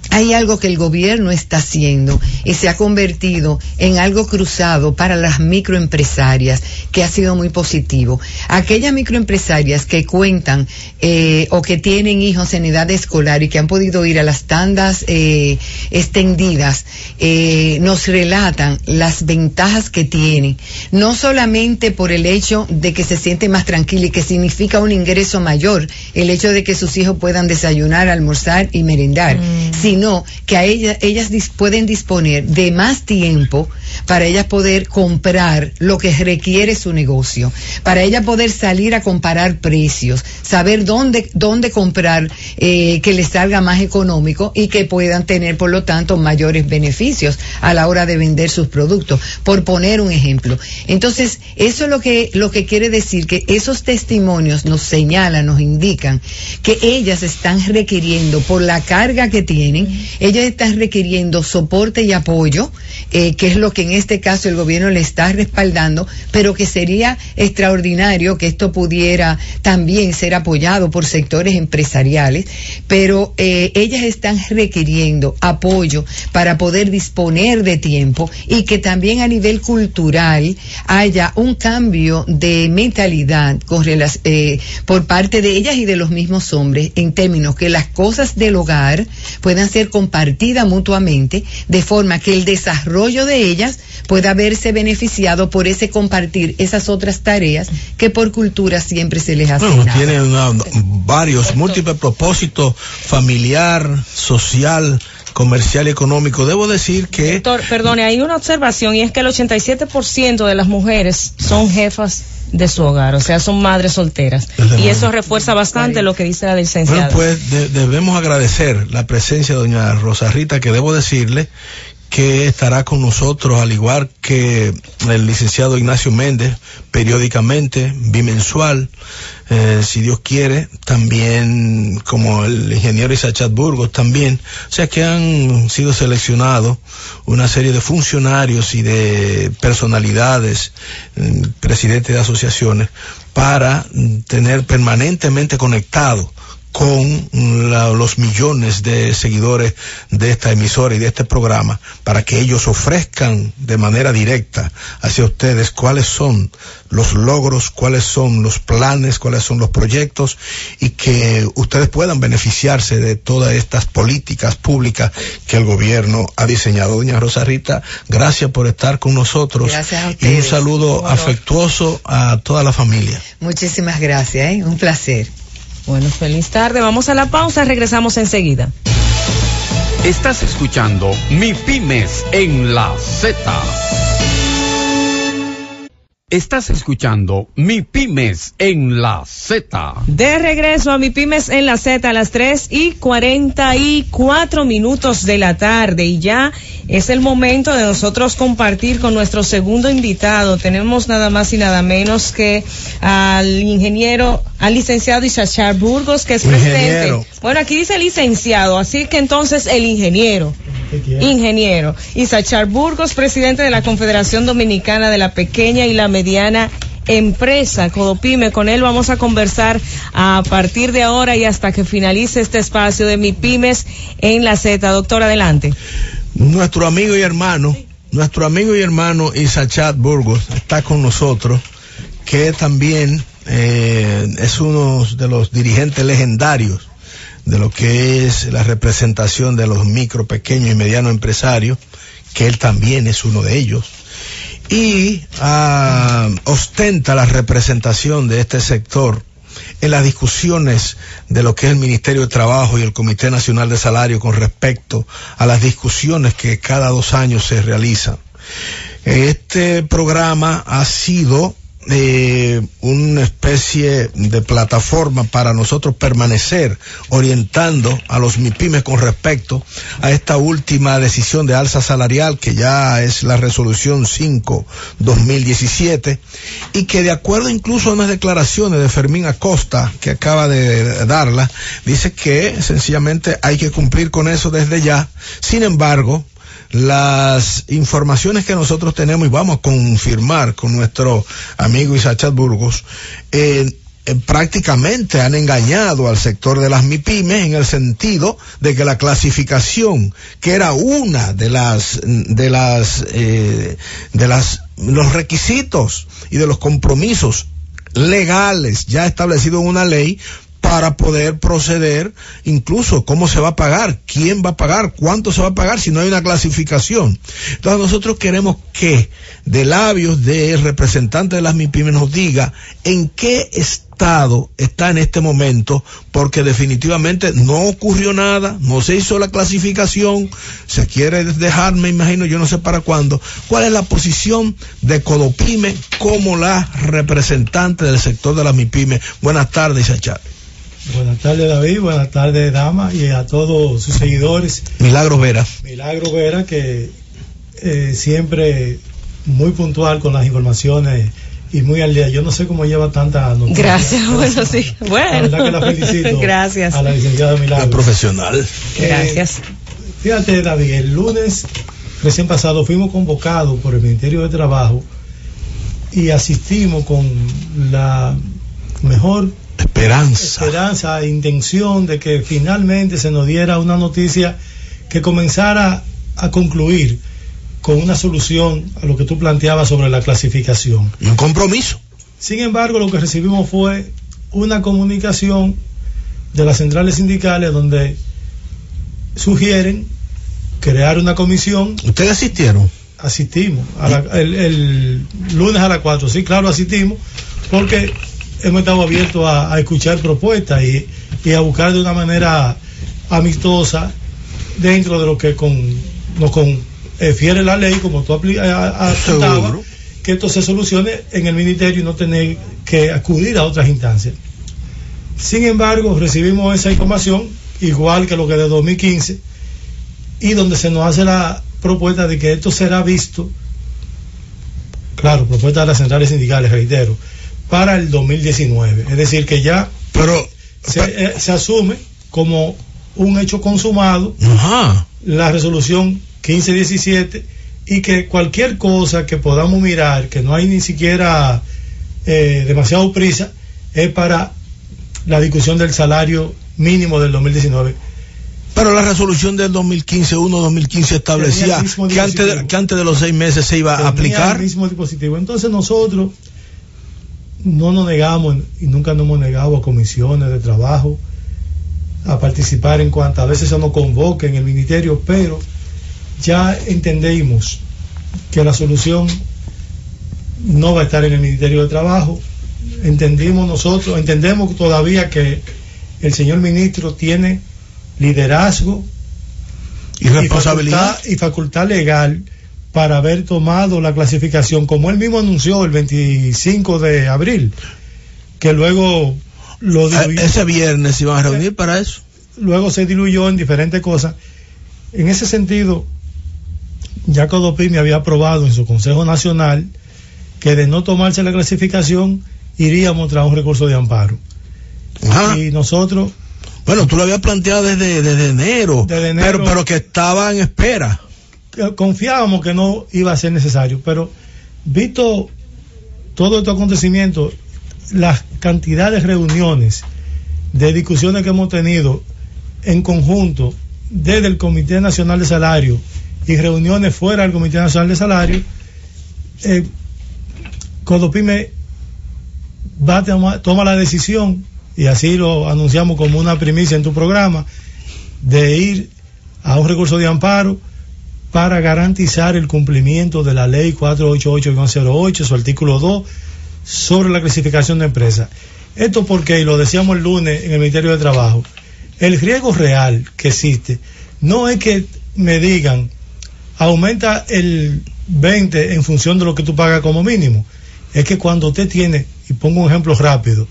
hay algo que el gobierno está haciendo y se ha convertido en algo cruzado para las microempresarias que ha sido muy positivo. Aquellas microempresarias que cuentan eh, o que tienen hijos en edad escolar y que han podido ir a las tandas eh, extendidas eh, nos relatan las ventajas que tienen, no solamente por el hecho de que se siente más tranquila y que significa un ingreso mayor, el hecho de que sus hijos puedan desayunar, almorzar y merendar, mm. sino que a ellas, ellas pueden disponer de más tiempo para ellas poder comprar lo que requiere su negocio, para ellas poder salir a comparar precios, saber dónde, dónde comprar eh, que les salga más económico y que puedan tener, por lo tanto, mayores beneficios a la hora de vender sus productos, por poner un ejemplo. Entonces, eso es lo que, lo que quiere decir que esos testimonios nos señalan, nos indican que ellas están requiriendo, por la carga que tienen, ellas están requiriendo soporte y apoyo, eh, que es lo que en este caso el gobierno le está respaldando, pero que sería extraordinario que esto pudiera también ser apoyado por sectores empresariales, pero eh, ellas están requiriendo apoyo para poder disponer de tiempo y que también a nivel cultural haya un cambio de mentalidad eh, por parte de ellas y de los mismos hombres en términos que las cosas del hogar puedan ser ser compartida mutuamente, de forma que el desarrollo de ellas pueda verse beneficiado por ese compartir esas otras tareas que por cultura siempre se les hace. Bueno, tiene varios, múltiples propósitos, familiar, social, comercial y económico. Debo decir que... Doctor, perdone, hay una observación y es que el 87% de las mujeres son jefas de su hogar, o sea, son madres solteras. y eso refuerza bastante lo que dice la licenciada. Bueno, pues debemos agradecer la presencia de doña Rosa Rita, que debo decirle que estará con nosotros, al igual que el licenciado Ignacio Méndez, periódicamente, bimensual, eh, si Dios quiere, también como el ingeniero Isachat Burgos también, o sea que han sido seleccionados una serie de funcionarios y de personalidades, mm, presidentes de asociaciones, para tener permanentemente conectados con los millones de seguidores de esta emisora y de este programa para que ellos ofrezcan de manera directa hacia ustedes cuáles son los logros, cuáles son los planes, cuáles son los proyectos y que ustedes puedan beneficiarse de todas estas políticas públicas que el gobierno ha diseñado. Doña Rosa Rita, gracias por estar con nosotros y un saludo afectuoso a toda la familia. Muchísimas gracias, ¿eh? un placer. Bueno, feliz tarde. Vamos a la pausa, regresamos enseguida. Estás escuchando Mi Pymes en la Z. Estás escuchando Mi Pymes en la Z. De regreso a Mi Pymes en la Z a las 3 y 44 minutos de la tarde y ya es el momento de nosotros compartir con nuestro segundo invitado. Tenemos nada más y nada menos que al ingeniero, al licenciado Isachar Burgos, que es presidente. Bueno, aquí dice licenciado, así que entonces el ingeniero. Ingeniero. Isachar Burgos, presidente de la Confederación Dominicana de la Pequeña y la Mediana Empresa, Codopime. Con él vamos a conversar a partir de ahora y hasta que finalice este espacio de Mi Pymes en la Z. Doctor, adelante. Nuestro amigo y hermano, nuestro amigo y hermano Isachat Burgos está con nosotros, que también eh, es uno de los dirigentes legendarios de lo que es la representación de los micro, pequeños y medianos empresarios, que él también es uno de ellos, y ah, ostenta la representación de este sector en las discusiones de lo que es el Ministerio de Trabajo y el Comité Nacional de Salario con respecto a las discusiones que cada dos años se realizan. Este programa ha sido eh, una especie de plataforma para nosotros permanecer orientando a los MIPIMES con respecto a esta última decisión de alza salarial que ya es la resolución 5 2017 y que de acuerdo incluso a unas declaraciones de Fermín Acosta que acaba de darla dice que sencillamente hay que cumplir con eso desde ya. Sin embargo las informaciones que nosotros tenemos y vamos a confirmar con nuestro amigo Isachat Burgos, eh, eh, prácticamente han engañado al sector de las MIPIMES en el sentido de que la clasificación, que era una de las, de las, eh, de las, los requisitos y de los compromisos legales ya establecidos en una ley, para poder proceder, incluso cómo se va a pagar, quién va a pagar, cuánto se va a pagar si no hay una clasificación. Entonces nosotros queremos que de labios del representante de las MIPIMES nos diga en qué estado está en este momento, porque definitivamente no ocurrió nada, no se hizo la clasificación, se quiere dejar, me imagino, yo no sé para cuándo, cuál es la posición de Codopime como la representante del sector de las MIPIMES. Buenas tardes, Chachar. Buenas tardes David, buenas tardes Dama y a todos sus seguidores. Milagro Vera. Milagro Vera que eh, siempre muy puntual con las informaciones y muy al día. Yo no sé cómo lleva tanta noticias. Gracias, bueno, sí. Bueno. La verdad que la felicito. Gracias. A la licenciada Milagro. Es profesional. Gracias. Fíjate, David, el lunes recién pasado fuimos convocados por el Ministerio de Trabajo y asistimos con la mejor Esperanza. Esperanza, intención de que finalmente se nos diera una noticia que comenzara a concluir con una solución a lo que tú planteabas sobre la clasificación. Y un compromiso. Sin embargo, lo que recibimos fue una comunicación de las centrales sindicales donde sugieren crear una comisión. ¿Ustedes asistieron? Asistimos. A la- el, el lunes a las 4, sí, claro, asistimos, porque hemos estado abiertos a, a escuchar propuestas y, y a buscar de una manera amistosa dentro de lo que con, nos confiere la ley, como tú apuntabas, que esto se solucione en el ministerio y no tener que acudir a otras instancias. Sin embargo, recibimos esa información, igual que lo que de 2015, y donde se nos hace la propuesta de que esto será visto, claro, propuesta de las centrales sindicales, reitero, para el 2019. Es decir, que ya Pero, se, eh, se asume como un hecho consumado ajá. la resolución 1517 y que cualquier cosa que podamos mirar, que no hay ni siquiera eh, demasiado prisa, es para la discusión del salario mínimo del 2019. Pero la resolución del 2015, 1-2015 establecía que antes, de, que antes de los seis meses se iba a aplicar. el mismo dispositivo. Entonces nosotros no nos negamos y nunca nos hemos negado a comisiones de trabajo, a participar en cuantas veces se nos convoque en el ministerio, pero ya entendimos que la solución no va a estar en el Ministerio de Trabajo. Entendimos nosotros, entendemos todavía que el señor ministro tiene liderazgo Y responsabilidad. facultad, y facultad legal para haber tomado la clasificación, como él mismo anunció el 25 de abril, que luego lo Eh, diluyó, Ese viernes se iban a reunir para eso. luego se diluyó en diferentes cosas. En ese sentido, ya Codopimi había aprobado en su Consejo Nacional que de no tomarse la clasificación iríamos tras un recurso de amparo. Ajá. Y nosotros Bueno, tú lo habías planteado desde, desde enero, Desde enero. Pero, pero que estaba en espera. Confiábamos que no iba a ser necesario, pero visto todo estos acontecimientos, las cantidades de reuniones, de discusiones que hemos tenido en conjunto desde el Comité Nacional de Salario y reuniones fuera del Comité Nacional de Salario, eh, Codopime toma la decisión, y así lo anunciamos como una primicia en tu programa, de ir a un recurso de amparo para garantizar el cumplimiento de la ley 488-08, su artículo 2, sobre la clasificación de empresas. Esto porque, y lo decíamos el lunes en el Ministerio de Trabajo, el riesgo real que existe no es que me digan, aumenta el 20 en función de lo que tú pagas como mínimo. Es que cuando usted tiene, y pongo un ejemplo rápido,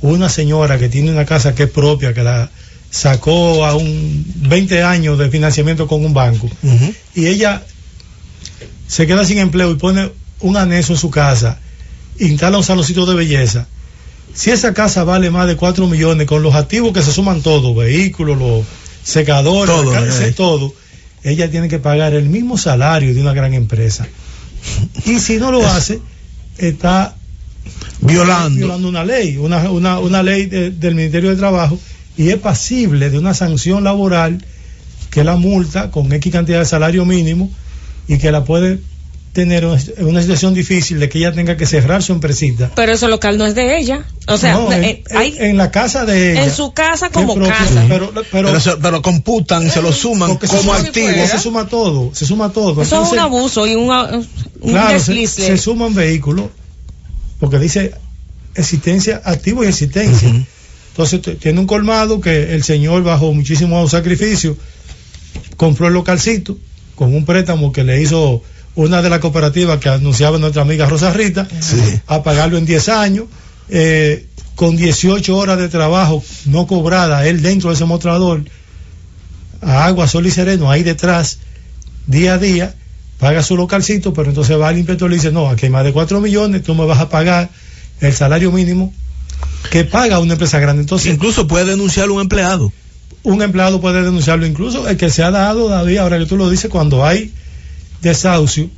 una señora que tiene una casa que es propia, que la sacó a un 20 años de financiamiento con un banco, y ella se queda sin empleo y pone un anexo en su casa, instala un saloncito de belleza. Si esa casa vale más de 4 millones, con los activos que se suman todos, vehículos, los secadores, Todo, eh. todo, ella tiene que pagar el mismo salario de una gran empresa. Y si no lo hace, está Violando. violando una ley, una, una, una ley de- del Ministerio de Trabajo, y es pasible de una sanción laboral que la multa con X cantidad de salario mínimo y que la puede tener una, en una situación difícil de que ella tenga que cerrar su empresita. Pero eso local no es de ella. O sea, No, en, eh, hay- en la casa de ella. en su casa como casa. Pero, pero, Pero, se- pero computan, se lo suman como suma- activo. Se suma todo, se suma todo. Eso es un abuso y un, un Claro, se, suman vehículos, porque dice existencia, activo y existencia. Entonces tiene un colmado que el señor bajo muchísimo sacrificio compró el localcito con un préstamo que le hizo una de las cooperativas que anunciaba nuestra amiga Rosa Rita, Sí. a pagarlo en 10 años, eh, con 18 horas de trabajo no cobrada, él dentro de ese mostrador, a agua, sol y sereno, ahí detrás, día a día, paga su localcito, pero entonces va al inspector y le dice, no, aquí hay más de 4 millones, tú me vas a pagar el salario mínimo que paga una empresa grande. Entonces, Incluso puede denunciar un empleado. un empleado puede denunciarlo, incluso el que se ha dado, David, ahora que tú lo dices, cuando hay desahucio,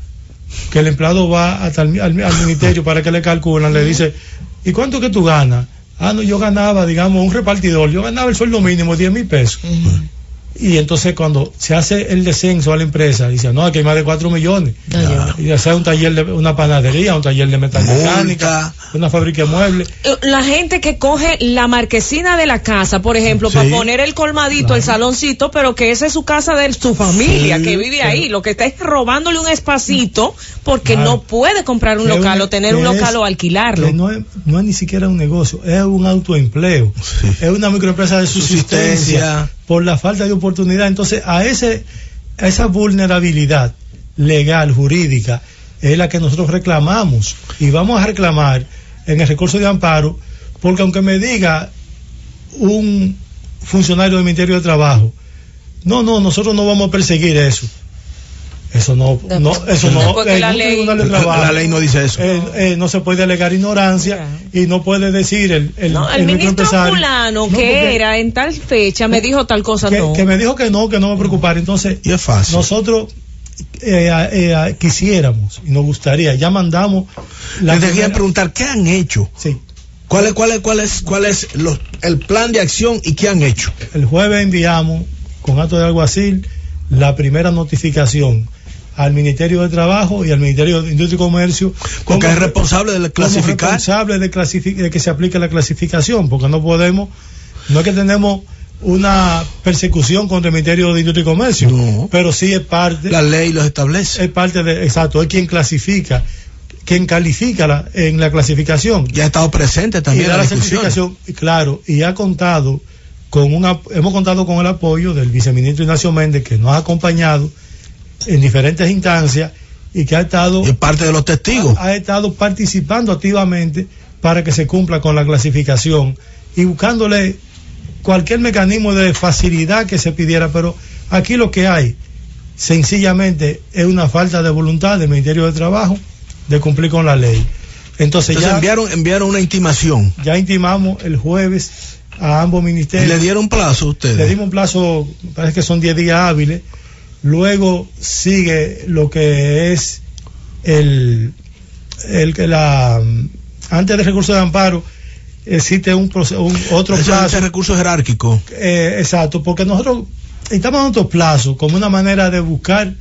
que el empleado va hasta el- al, al ministerio para que le calculan, le dice, ¿y cuánto que tú ganas? Ah, no, yo ganaba, digamos, un repartidor, yo ganaba el sueldo mínimo, 10 mil pesos. Y entonces cuando se hace el descenso a la empresa, dice, no, aquí hay más de 4 millones. Ya. Y ya sea un taller de una panadería, un taller de metalmecánica, una fábrica de muebles. Eh, La gente que coge la marquesina de la casa, por ejemplo, Sí. para poner el colmadito, el saloncito, pero que esa es su casa de su familia, Sí, que vive pero- ahí. Lo que está es robándole un espacito porque Claro. no puede comprar un Que local o tener un local es- o alquilarlo. que no es, no es ni siquiera un negocio, es un autoempleo. Sí. Es una microempresa de subsistencia Subsistencia. Por la falta de oportunidad. Entonces, a ese a esa vulnerabilidad legal, jurídica, es la que nosotros reclamamos. Y vamos a reclamar en el recurso de amparo, porque aunque me diga un funcionario del Ministerio de Trabajo, no, no, nosotros no vamos a perseguir eso. Eso no, no eso no, en la ley- de La, trabajo, la ley no dice eso. eh, eh, no se puede alegar ignorancia Claro. y no puede decir el, el, No, el, el ministro fulano no, que porque- era en tal fecha me dijo tal cosa, que, no. que me dijo que no, que no me preocupara. Entonces, Y es fácil. nosotros eh, eh, quisiéramos y nos gustaría, ya mandamos la Les primera- preguntar, ¿qué han hecho? sí, ¿Cuál es, cuál es, cuál es, cuál es los- el plan de acción y qué han hecho? el jueves enviamos con acto de alguacil la primera notificación al Ministerio de Trabajo y al Ministerio de Industria y Comercio Porque como- es responsable de como clasificar. responsable de, clasifi- de que se aplique la clasificación, porque no podemos, no es que tenemos una persecución contra el Ministerio de Industria y Comercio, No. pero sí es parte, La ley los establece. es parte de, exacto, es quien clasifica, quien califica la- en la clasificación Ya ha estado presente y también da en la la certificación, y claro, y ha contado con una, hemos contado con el apoyo del viceministro Ignacio Méndez, que nos ha acompañado en diferentes instancias y que ha estado Y parte de los testigos. ha estado participando activamente para que se cumpla con la clasificación y buscándole cualquier mecanismo de facilidad que se pidiera, pero aquí lo que hay sencillamente es una falta de voluntad del Ministerio de Trabajo de cumplir con la ley. Entonces, Entonces ya, enviaron, enviaron una intimación. ya intimamos el jueves a ambos Y ministerios. le dieron plazo a ustedes. Le dimos un plazo, parece que son 10 días hábiles. Luego sigue lo que es el, el que la antes del recurso de amparo existe un, un otro plazo recurso jerárquico. eh, exacto porque nosotros estamos en otro plazo como una manera de buscar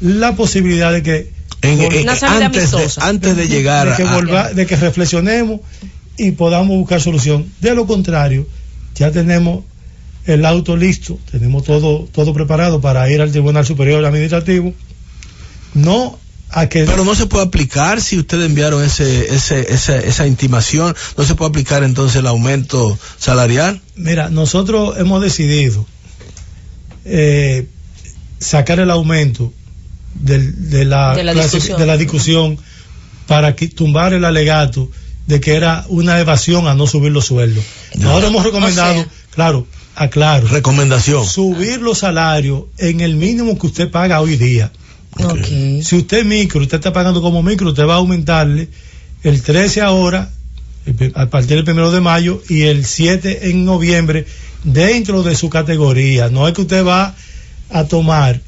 la posibilidad de que En- en- Una antes, de, amistosa. antes de llegar de que, a- volva- de que reflexionemos y podamos buscar solución. De lo contrario, ya tenemos el auto listo, tenemos todo, todo preparado para ir al Tribunal Superior Administrativo. No a que Pero no se puede aplicar si ustedes enviaron ese, ese, esa, esa intimación, no se puede aplicar entonces el aumento salarial. Mira, nosotros hemos decidido eh, sacar el aumento del- de, la, De la discusión. de la discusión para tumbar el alegato de que era una evasión a no subir los sueldos. Nosotros hemos recomendado, O sea- claro, aclaro, Recomendación. subir los salarios en el mínimo que usted paga hoy día. Ok. Si usted es micro, usted está pagando como micro, usted va a aumentarle el 13 ahora, a partir del primero de mayo, y el 7 en noviembre, dentro de su categoría. No es que usted va a tomar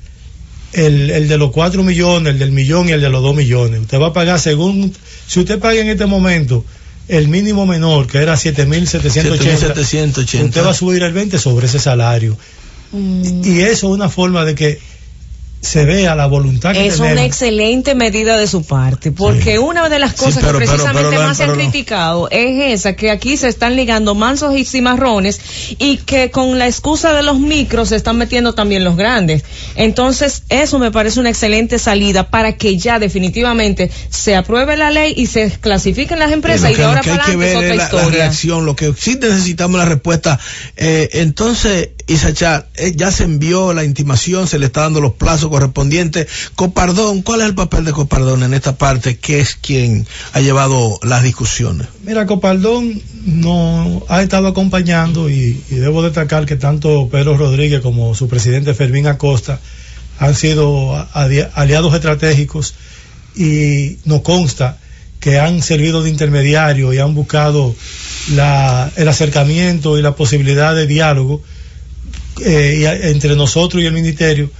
el, el de los 4 millones, el del millón y el de los 2 millones. Usted va a pagar según, si usted paga en este momento el mínimo menor, que era 7.780, 7.780. usted va a subir el 20 sobre ese salario. Mm. Y eso es una forma de que se vea la voluntad que Es una excelente medida de su parte, porque una de las Sí, cosas pero- que pero- precisamente pero- más se han criticado es esa, que aquí se están ligando mansos y cimarrones y que con la excusa de los micros se están metiendo también los grandes. Entonces, eso me parece una excelente salida para que ya definitivamente se apruebe la ley y se clasifiquen las empresas y de ahora para hay que adelante es ver otra es la, la historia. reacción, lo que sí necesitamos la respuesta. Eh, entonces, Isachar, eh, ya se envió la intimación, se le está dando los plazos correspondientes. Copardón, ¿cuál es el papel de Copardón en esta parte? que es quien ha llevado las discusiones? Mira, Copaldón nos ha estado acompañando y, debo destacar que tanto Pedro Rodríguez como su presidente Fermín Acosta han sido aliados estratégicos y nos consta que han servido de intermediario y han buscado el acercamiento y la posibilidad de diálogo eh, entre nosotros y el ministerio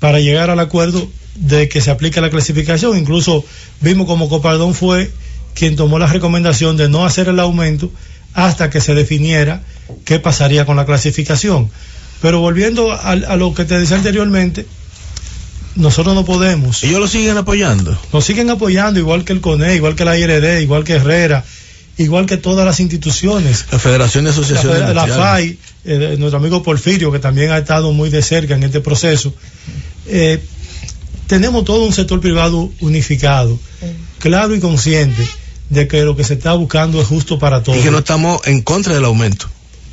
para llegar al acuerdo de que se aplique la clasificación. Incluso vimos como Copardón fue quien tomó la recomendación de no hacer el aumento hasta que se definiera qué pasaría con la clasificación. Pero volviendo a, a lo que te decía anteriormente, nosotros no podemos. Ellos lo siguen apoyando. Nos siguen apoyando, igual que el CONE, igual que la IRD, igual que Herrera, igual que todas las instituciones. La Federación de Asociaciones. La, la FAI, eh, nuestro amigo Porfirio, que también ha estado muy de cerca en este proceso. Eh, tenemos todo un sector privado unificado, claro y consciente de que lo que se está buscando es justo para todos. Y que no estamos en contra del aumento.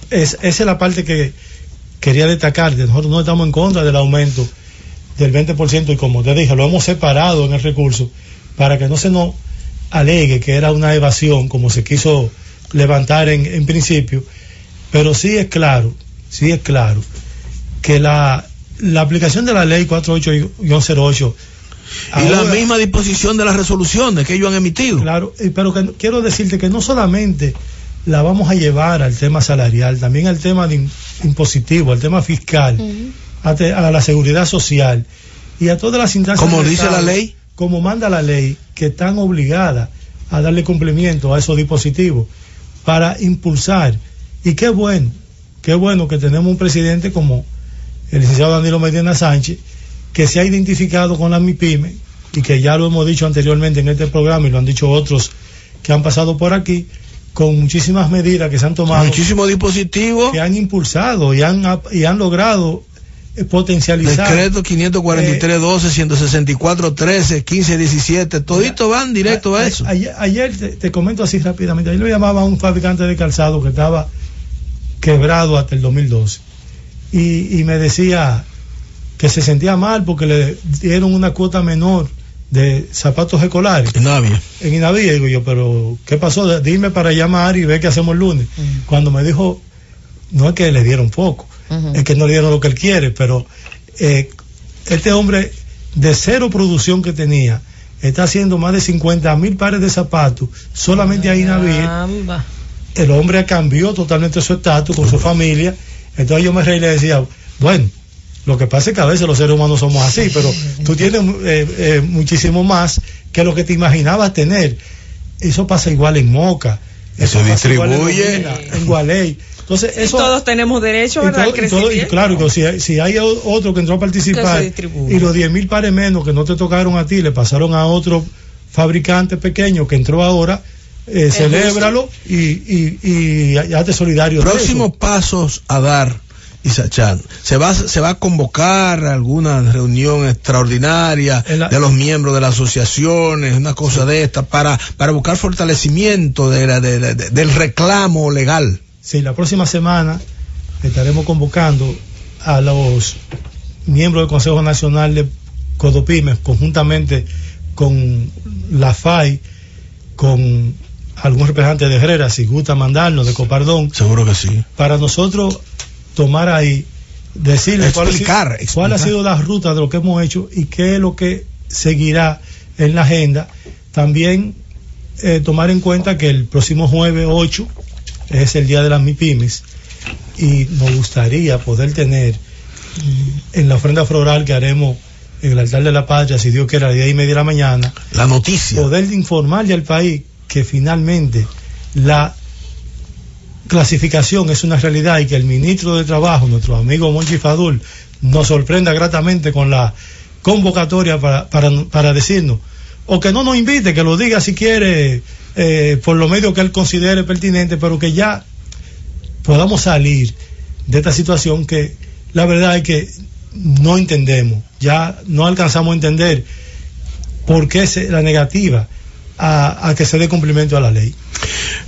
Es, esa es la parte que quería destacar. Nosotros no estamos en contra del aumento del 20% y como te dije, lo hemos separado en el recurso para que no se nos alegue que era una evasión como se quiso levantar en, en principio, pero sí es claro, sí es claro que la, la aplicación de la ley 48-08 y la misma disposición de las resoluciones que ellos han emitido. Claro, pero que, quiero decirte que no solamente la vamos a llevar al tema salarial, también al tema de impositivo, al tema fiscal, uh -huh. a, a, la seguridad social y a todas las instancias. Como dice Estado, la ley. Como manda la ley, que están obligadas a darle cumplimiento a esos dispositivos para impulsar. Y qué bueno, qué bueno que tenemos un presidente como el licenciado Danilo Medina Sánchez, que se ha identificado con la MIPYME y que ya lo hemos dicho anteriormente en este programa y lo han dicho otros que han pasado por aquí, con muchísimas medidas que se han tomado. Muchísimos dispositivos. Que han impulsado y han, y han logrado eh, potencializar. Decreto 543, eh, 12, 164, 13, 15, 17, todito van directo a, a eso. Ayer, ayer te, te, comento así rápidamente, ayer lo llamaba a un fabricante de calzado que estaba quebrado hasta el 2012 y, y me decía que se sentía mal porque le dieron una cuota menor de zapatos escolares. En Inavia. En Inavia, digo yo, pero ¿qué pasó? Dime para llamar y ver qué hacemos el lunes. Uh -huh. Cuando me dijo, no es que le dieron poco, uh -huh. es que no le dieron lo que él quiere, pero eh, este hombre de cero producción que tenía, está haciendo más de 50 mil pares de zapatos solamente ahí en. El hombre cambió totalmente su estatus con su familia. Entonces yo me reí y le decía, bueno, lo que pasa es que a veces los seres humanos somos así, pero tú tienes eh, eh, muchísimo más que lo que te imaginabas tener. Eso pasa igual en Moca. Eso, eso distribuye en, en Gualey. Entonces, eso, y todos tenemos derecho ¿verdad? Todo, y todo, y claro, si, si, hay otro que entró a participar y los 10 mil pares menos que no te tocaron a ti le pasaron a otro fabricante pequeño que entró ahora, eh, celébralo y, y, y hazte solidario. Próximos pasos a dar Isachan. ¿Se va, ¿Se va a convocar alguna reunión extraordinaria la, de los miembros de las asociaciones, una cosa de esta, para, para buscar fortalecimiento de la, de, de, del reclamo legal? Sí, la próxima semana estaremos convocando a los miembros del Consejo Nacional de Codopymes, conjuntamente con la FAI, con algún representante de Herrera, si gusta mandarnos, de Copardón. Seguro que sí. Para nosotros tomar ahí, decirle explicar, cuál, ha, explicar. cuál ha sido la ruta de lo que hemos hecho y qué es lo que seguirá en la agenda. También eh, tomar en cuenta que el próximo jueves 8 es el día de las MIPIMES y nos gustaría poder tener en la ofrenda floral que haremos en el altar de la patria, si Dios quiere, a las 10 y media de la mañana, la noticia. Poder informarle al país que finalmente la clasificación es una realidad y que el ministro de Trabajo, nuestro amigo Monchi Fadul, nos sorprenda gratamente con la convocatoria para, para, decirnos, o que no nos invite, que lo diga si quiere, eh, por lo medio que él considere pertinente, pero que ya podamos salir de esta situación que la verdad es que no entendemos, ya no alcanzamos a entender por qué se, la negativa a, a que se dé cumplimiento a la ley.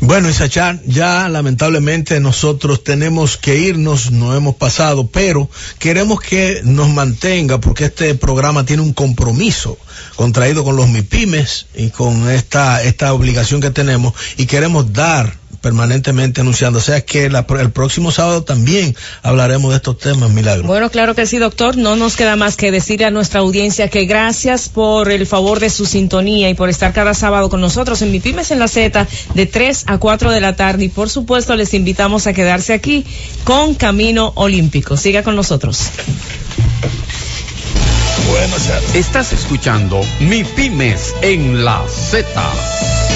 Bueno, Isachan, ya lamentablemente nosotros tenemos que irnos, no hemos pasado, pero queremos que nos mantenga porque este programa tiene un compromiso contraído con los MIPIMES y con esta, esta obligación que tenemos y queremos dar permanentemente anunciando. O sea que la, el próximo sábado también hablaremos de estos temas, Milagro. Bueno, claro que sí, doctor. No nos queda más que decirle a nuestra audiencia que gracias por el favor de su sintonía y por estar cada sábado con nosotros en Mi Pymes en la Z de 3 a 4 de la tarde. Y por supuesto les invitamos a quedarse aquí con Camino Olímpico. Siga con nosotros. Bueno, Estás escuchando Mi Pymes en la Z.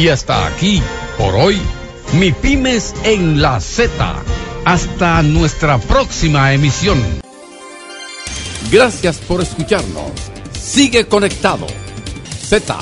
Y hasta aquí, por hoy, Mi Pymes en la Z. Hasta nuestra próxima emisión. Gracias por escucharnos. Sigue conectado. Z